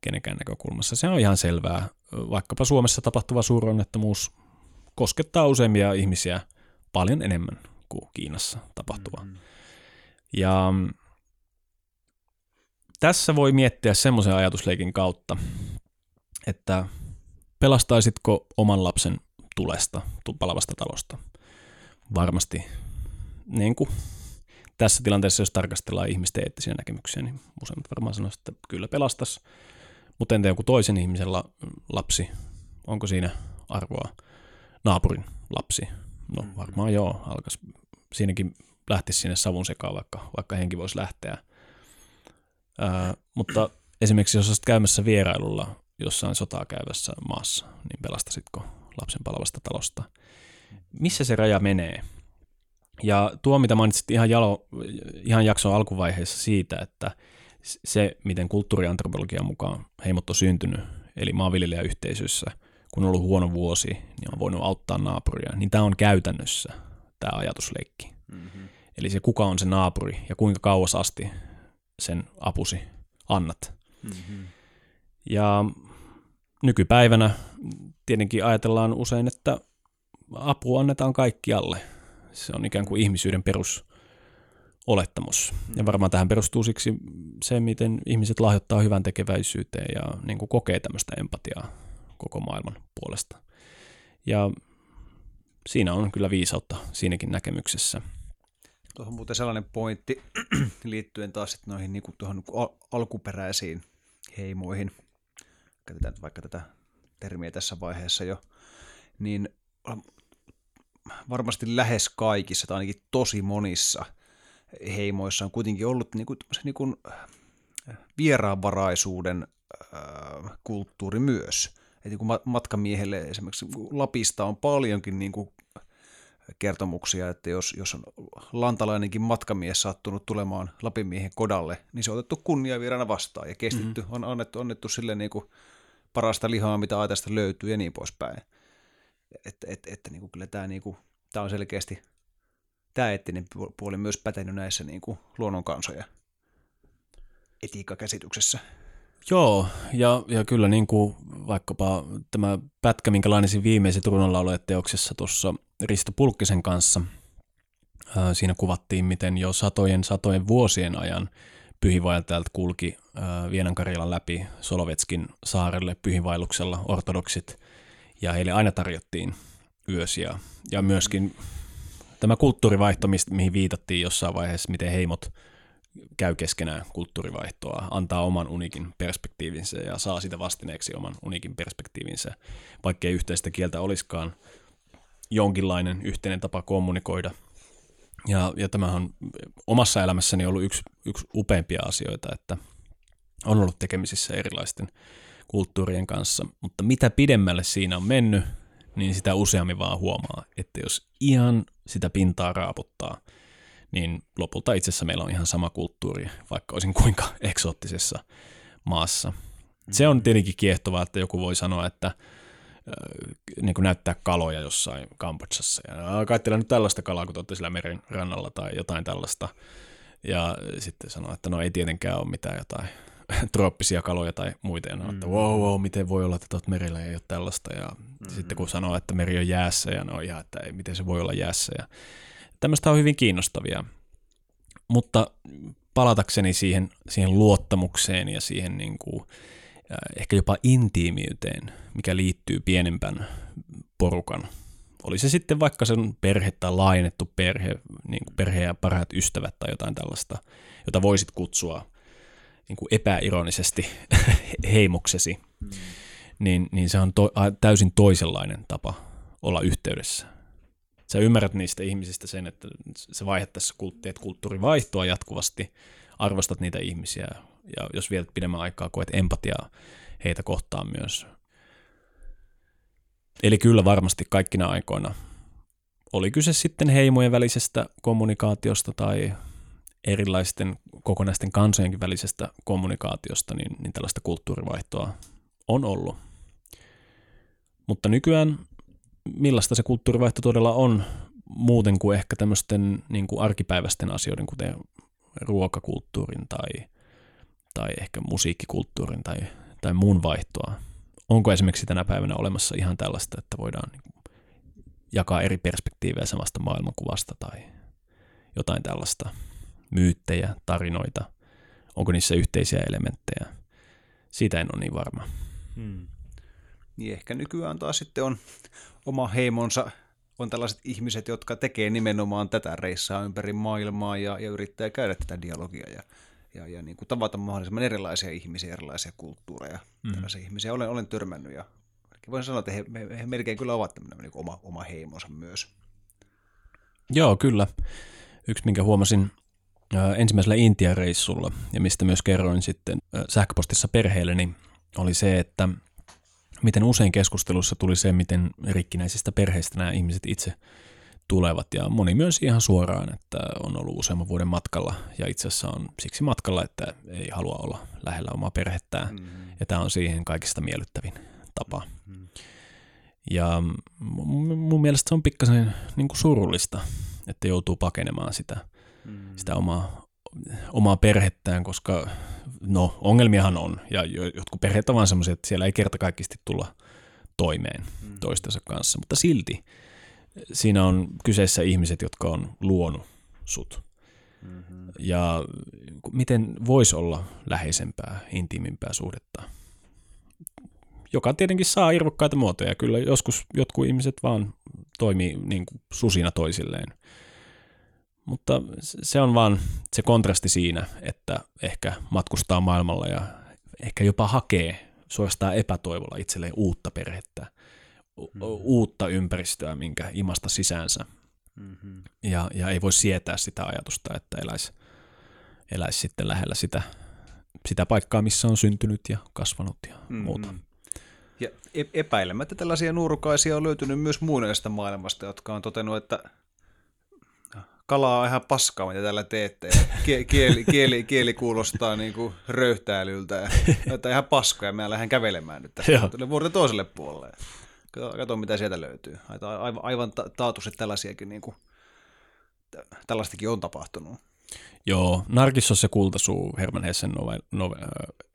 kenenkään näkökulmassa. Se on ihan selvää. Vaikkapa Suomessa tapahtuva suuronnettomuus koskettaa useimmia ihmisiä paljon enemmän kuin Kiinassa tapahtuva. Mm-hmm. Ja tässä voi miettiä semmoisen ajatusleikin kautta, että pelastaisitko oman lapsen tulesta, palavasta talosta? Varmasti niin kuin tässä tilanteessa, jos tarkastellaan ihmisten eettisiä näkemyksiä, niin useimmat varmaan sanoisivat, että kyllä pelastas. Mutta entä joku toisen ihmisen la, lapsi, onko siinä arvoa? Naapurin lapsi, no mm-hmm. varmaan joo, alkaisi siinäkin lähtisi sinne savun sekaan, vaikka, vaikka henki voisi lähteä. Ää, mutta esimerkiksi jos olisit käymässä vierailulla jossain sotaa käyvässä maassa, niin pelastasitko lapsen palavasta talosta? Missä se raja menee? Ja tuo, mitä mainitsit ihan, jalo, ihan jakson alkuvaiheessa siitä, että se, miten kulttuuriantropologian mukaan heimot on syntynyt, eli maanviljelijäyhteisössä, kun on ollut huono vuosi, niin on voinut auttaa naapuria, niin tämä on käytännössä tämä ajatusleikki. Mm-hmm. Eli se, kuka on se naapuri ja kuinka kauas asti sen apusi annat. Mm-hmm. Ja nykypäivänä tietenkin ajatellaan usein, että apu annetaan kaikkialle. Se on ikään kuin ihmisyyden perus olettamus. Ja varmaan tähän perustuu siksi se, miten ihmiset lahjoittaa hyvän tekeväisyyteen ja niin kuin kokee tämmöistä empatiaa koko maailman puolesta. Ja siinä on kyllä viisautta siinäkin näkemyksessä. Tuohon muuten sellainen pointti liittyen taas sitten noihin niin kuin tuohon niin alkuperäisiin heimoihin. Käytetään vaikka tätä termiä tässä vaiheessa jo. Niin varmasti lähes kaikissa tai ainakin tosi monissa heimoissa on kuitenkin ollut niin kuin, niin kuin vieraanvaraisuuden äh, kulttuuri myös. Et niin kuin matkamiehelle esimerkiksi Lapista on paljonkin niin kuin kertomuksia, että jos, jos on lantalainenkin matkamies sattunut tulemaan Lapinmiehen kodalle, niin se on otettu kunniavirana vastaan ja kestitty, mm-hmm. on annettu, annettu sille niin kuin parasta lihaa, mitä aitasta löytyy ja niin poispäin. Että et, et, niin kuin kyllä tämä, niin kuin, tämä on selkeästi, tämä eettinen puoli myös pätenyt näissä niin kuin luonnonkansoja etiikkakäsityksessä. Joo, ja, ja kyllä niin kuin vaikkapa tämä pätkä, minkä lainasin viimeiset runonlaulujen teoksessa tuossa Risto Pulkkisen kanssa, ää, siinä kuvattiin, miten jo satojen satojen vuosien ajan pyhivaeltajat kulki Vienankarjalan läpi Solovetskin saarelle pyhivaelluksella ortodoksit, ja heille aina tarjottiin yösiä. Ja myöskin tämä kulttuurivaihto, mihin viitattiin jossain vaiheessa, miten heimot – käy keskenään kulttuurivaihtoa, antaa oman unikin perspektiivinsä ja saa sitä vastineeksi oman unikin perspektiivinsä, vaikkei yhteistä kieltä olisikaan jonkinlainen yhteinen tapa kommunikoida. Ja, ja tämä on omassa elämässäni ollut yksi, yksi upeimpia asioita, että on ollut tekemisissä erilaisten kulttuurien kanssa, mutta mitä pidemmälle siinä on mennyt, niin sitä useammin vaan huomaa, että jos ihan sitä pintaa raaputtaa – niin lopulta itse asiassa meillä on ihan sama kulttuuri, vaikka olisin kuinka eksoottisessa maassa. Se on tietenkin kiehtovaa, että joku voi sanoa, että äh, niin kuin näyttää kaloja jossain Kambodsassa. Ja kai nyt tällaista kalaa, kun olette sillä meren rannalla tai jotain tällaista. Ja sitten sanoa, että no ei tietenkään ole mitään jotain trooppisia kaloja tai muita. Ja no, että wow, wow, miten voi olla, että tuot merellä ei ole tällaista. Ja mm-hmm. sitten kun sanoo, että meri on jäässä ja no ihan, että ei, miten se voi olla jäässä. Ja Tämmöistä on hyvin kiinnostavia. Mutta palatakseni siihen, siihen luottamukseen ja siihen niin kuin, ehkä jopa intiimiyteen, mikä liittyy pienempän porukan. Oli se sitten vaikka sen perhe tai laajennettu perhe, niin kuin perhe ja parhaat ystävät tai jotain tällaista, jota voisit kutsua niin kuin epäironisesti heimoksesi, mm. niin, niin se on to, täysin toisenlainen tapa olla yhteydessä sä ymmärrät niistä ihmisistä sen, että se vaihe tässä teet kulttuurivaihtoa jatkuvasti, arvostat niitä ihmisiä ja jos vielä pidemmän aikaa koet empatiaa heitä kohtaan myös. Eli kyllä varmasti kaikkina aikoina oli kyse sitten heimojen välisestä kommunikaatiosta tai erilaisten kokonaisten kansojenkin välisestä kommunikaatiosta, niin, niin tällaista kulttuurivaihtoa on ollut. Mutta nykyään millaista se kulttuurivaihto todella on muuten kuin ehkä tämmöisten niin kuin arkipäiväisten asioiden, kuten ruokakulttuurin tai, tai ehkä musiikkikulttuurin tai, tai muun vaihtoa. Onko esimerkiksi tänä päivänä olemassa ihan tällaista, että voidaan niin jakaa eri perspektiivejä samasta maailmankuvasta tai jotain tällaista, myyttejä, tarinoita, onko niissä yhteisiä elementtejä? Siitä en ole niin varma. Hmm. Niin ehkä nykyään taas sitten on oma heimonsa, on tällaiset ihmiset, jotka tekee nimenomaan tätä reissaa ympäri maailmaa ja, ja yrittää käydä tätä dialogia ja, ja, ja niin kuin tavata mahdollisimman erilaisia ihmisiä, erilaisia kulttuureja. Mm. Tällaisia ihmisiä olen, olen törmännyt ja voin sanoa, että he, he melkein kyllä ovat tämmöinen niin oma, oma heimonsa myös. Joo, kyllä. Yksi, minkä huomasin ensimmäisellä Intia-reissulla ja mistä myös kerroin sitten sähköpostissa perheelle, niin oli se, että miten usein keskustelussa tuli se, miten rikkinäisistä perheistä nämä ihmiset itse tulevat. Ja moni myös ihan suoraan, että on ollut useamman vuoden matkalla ja itse asiassa on siksi matkalla, että ei halua olla lähellä omaa perhettään. Mm-hmm. Ja tämä on siihen kaikista miellyttävin tapa. Mm-hmm. Ja mun mielestä se on pikkasen niin kuin surullista, että joutuu pakenemaan sitä, mm-hmm. sitä omaa, omaa perhettään, koska no ongelmiahan on, ja jotkut perheet ovat vaan semmoisia, että siellä ei kertakaikkisesti tulla toimeen mm. toistensa kanssa, mutta silti siinä on kyseessä ihmiset, jotka on luonut sut. Mm-hmm. Ja miten voisi olla läheisempää, intiimimpää suhdetta, joka tietenkin saa irvokkaita muotoja. Kyllä joskus jotkut ihmiset vaan toimii niin kuin susina toisilleen. Mutta se on vaan se kontrasti siinä, että ehkä matkustaa maailmalla ja ehkä jopa hakee suorastaan epätoivolla itselleen uutta perhettä, mm-hmm. uutta ympäristöä, minkä imasta sisäänsä. Mm-hmm. Ja, ja ei voi sietää sitä ajatusta, että eläisi eläis sitten lähellä sitä, sitä paikkaa, missä on syntynyt ja kasvanut ja mm-hmm. muuta. Ja e-, epäilemättä tällaisia nuorukaisia on löytynyt myös muunlaisesta maailmasta, jotka on totenut, että kalaa on ihan paskaa, mitä tällä teette. Ja kieli, kieli, kieli kuulostaa niin kuin röyhtäilyltä ja että ihan paskaa ja mä lähden kävelemään nyt tästä vuorten toiselle puolelle. Kato, mitä sieltä löytyy. Aivan, aivan taatusti tällaisiakin, niin kuin, tällaistakin on tapahtunut. Joo, Narkissos ja kultasuu, Herman Hessen, nove, nove,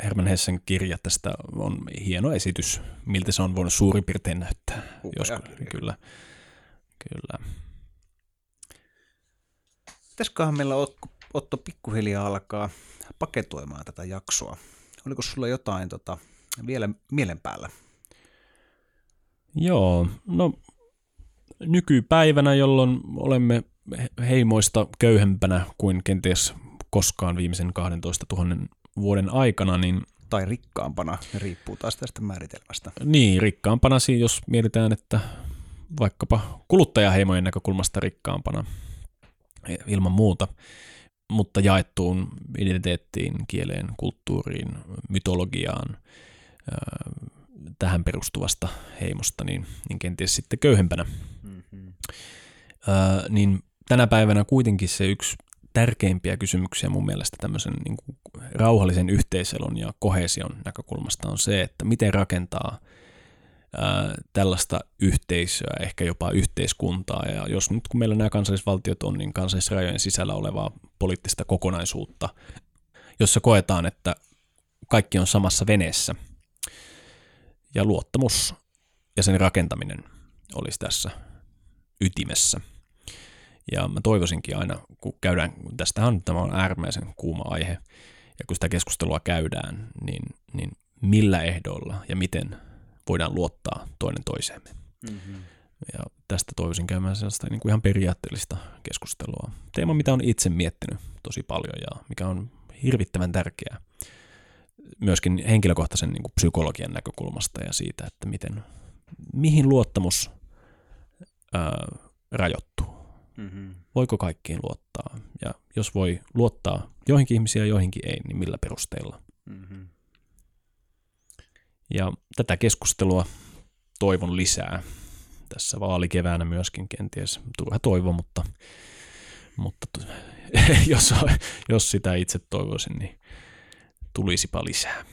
Herman Hessen kirja tästä on hieno esitys, miltä se on voinut suurin piirtein näyttää. Joskus, kyllä, kyllä. Pitäisiköhän meillä Otto, Otto pikkuhiljaa alkaa paketoimaan tätä jaksoa? Oliko sulla jotain tota, vielä mielen päällä? Joo, no nykypäivänä, jolloin olemme heimoista köyhempänä kuin kenties koskaan viimeisen 12 000 vuoden aikana, niin tai rikkaampana, riippuu taas tästä määritelmästä. Niin, rikkaampana, jos mietitään, että vaikkapa kuluttajaheimojen näkökulmasta rikkaampana, ilman muuta, mutta jaettuun identiteettiin, kieleen, kulttuuriin, mytologiaan, tähän perustuvasta heimosta, niin, niin kenties sitten köyhempänä. Mm-hmm. niin tänä päivänä kuitenkin se yksi tärkeimpiä kysymyksiä mun mielestä tämmöisen niin kuin rauhallisen yhteiselon ja kohesion näkökulmasta on se, että miten rakentaa – tällaista yhteisöä, ehkä jopa yhteiskuntaa. Ja jos nyt kun meillä nämä kansallisvaltiot on, niin kansallisrajojen sisällä olevaa poliittista kokonaisuutta, jossa koetaan, että kaikki on samassa veneessä. Ja luottamus ja sen rakentaminen olisi tässä ytimessä. Ja mä toivoisinkin aina, kun käydään, tästähän tämä on äärimmäisen kuuma aihe, ja kun sitä keskustelua käydään, niin, niin millä ehdoilla ja miten voidaan luottaa toinen toiseemme. Mm-hmm. Ja tästä toivoisin käymään sellaista niin kuin ihan periaatteellista keskustelua. Teema, mitä on itse miettinyt tosi paljon ja mikä on hirvittävän tärkeää myöskin henkilökohtaisen niin kuin psykologian näkökulmasta ja siitä, että miten, mihin luottamus ää, rajoittuu. Mm-hmm. Voiko kaikkiin luottaa? Ja jos voi luottaa joihinkin ihmisiä ja joihinkin ei, niin millä perusteilla? Mm-hmm. Ja tätä keskustelua toivon lisää tässä vaalikeväänä myöskin kenties. Turha toivo, mutta, mutta jos, jos sitä itse toivoisin, niin tulisipa lisää.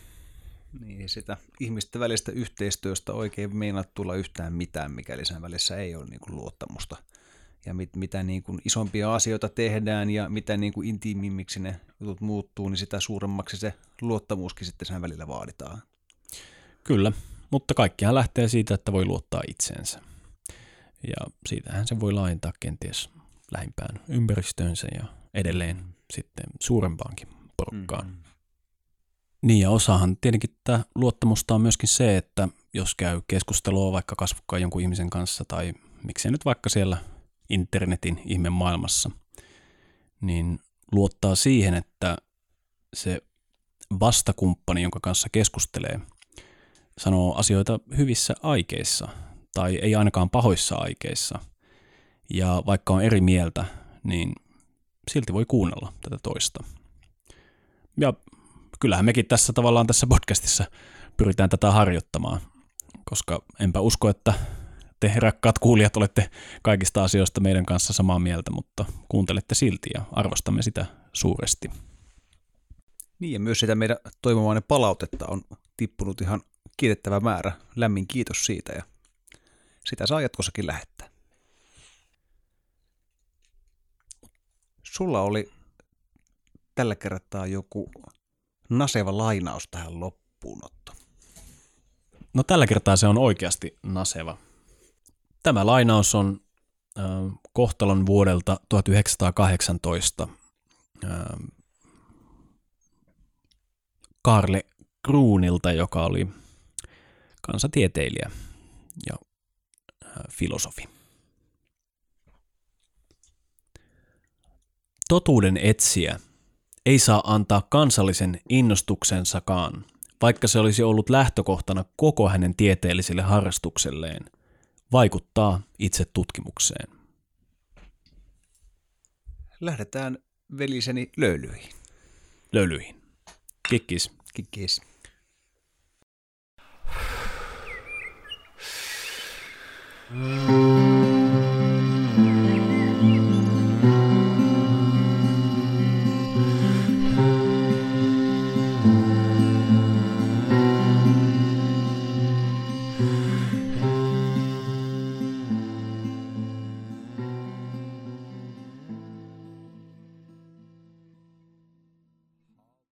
Niin, sitä ihmisten välistä yhteistyöstä oikein meinaa tulla yhtään mitään, mikäli sen välissä ei ole niin kuin luottamusta. Ja mit, mitä niin kuin isompia asioita tehdään ja mitä niin kuin intiimimmiksi ne jutut muuttuu, niin sitä suuremmaksi se luottamuskin sitten sen välillä vaaditaan. Kyllä, mutta kaikkihan lähtee siitä, että voi luottaa itseensä. Ja siitähän se voi laajentaa kenties lähimpään ympäristöönsä ja edelleen sitten suurempaankin porukkaan. Mm-hmm. Niin ja osahan tietenkin tämä luottamusta on myöskin se, että jos käy keskustelua vaikka kasvokkaan jonkun ihmisen kanssa tai miksei nyt vaikka siellä internetin ihme maailmassa, niin luottaa siihen, että se vastakumppani, jonka kanssa keskustelee, sanoo asioita hyvissä aikeissa tai ei ainakaan pahoissa aikeissa. Ja vaikka on eri mieltä, niin silti voi kuunnella tätä toista. Ja kyllähän mekin tässä tavallaan tässä podcastissa pyritään tätä harjoittamaan, koska enpä usko, että te rakkaat kuulijat olette kaikista asioista meidän kanssa samaa mieltä, mutta kuuntelette silti ja arvostamme sitä suuresti. Niin ja myös sitä meidän toivomainen palautetta on tippunut ihan kiitettävä määrä. Lämmin kiitos siitä ja sitä saa jatkossakin lähettää. Sulla oli tällä kertaa joku naseva lainaus tähän loppuunotto. No tällä kertaa se on oikeasti naseva. Tämä lainaus on äh, kohtalon vuodelta 1918. Äh, Karle Kruunilta, joka oli kansatieteilijä ja äh, filosofi. Totuuden etsiä ei saa antaa kansallisen innostuksensakaan, vaikka se olisi ollut lähtökohtana koko hänen tieteelliselle harrastukselleen, vaikuttaa itse tutkimukseen. Lähdetään veliseni löylyihin. Löylyihin. Kikkis. Kikkis. Mm.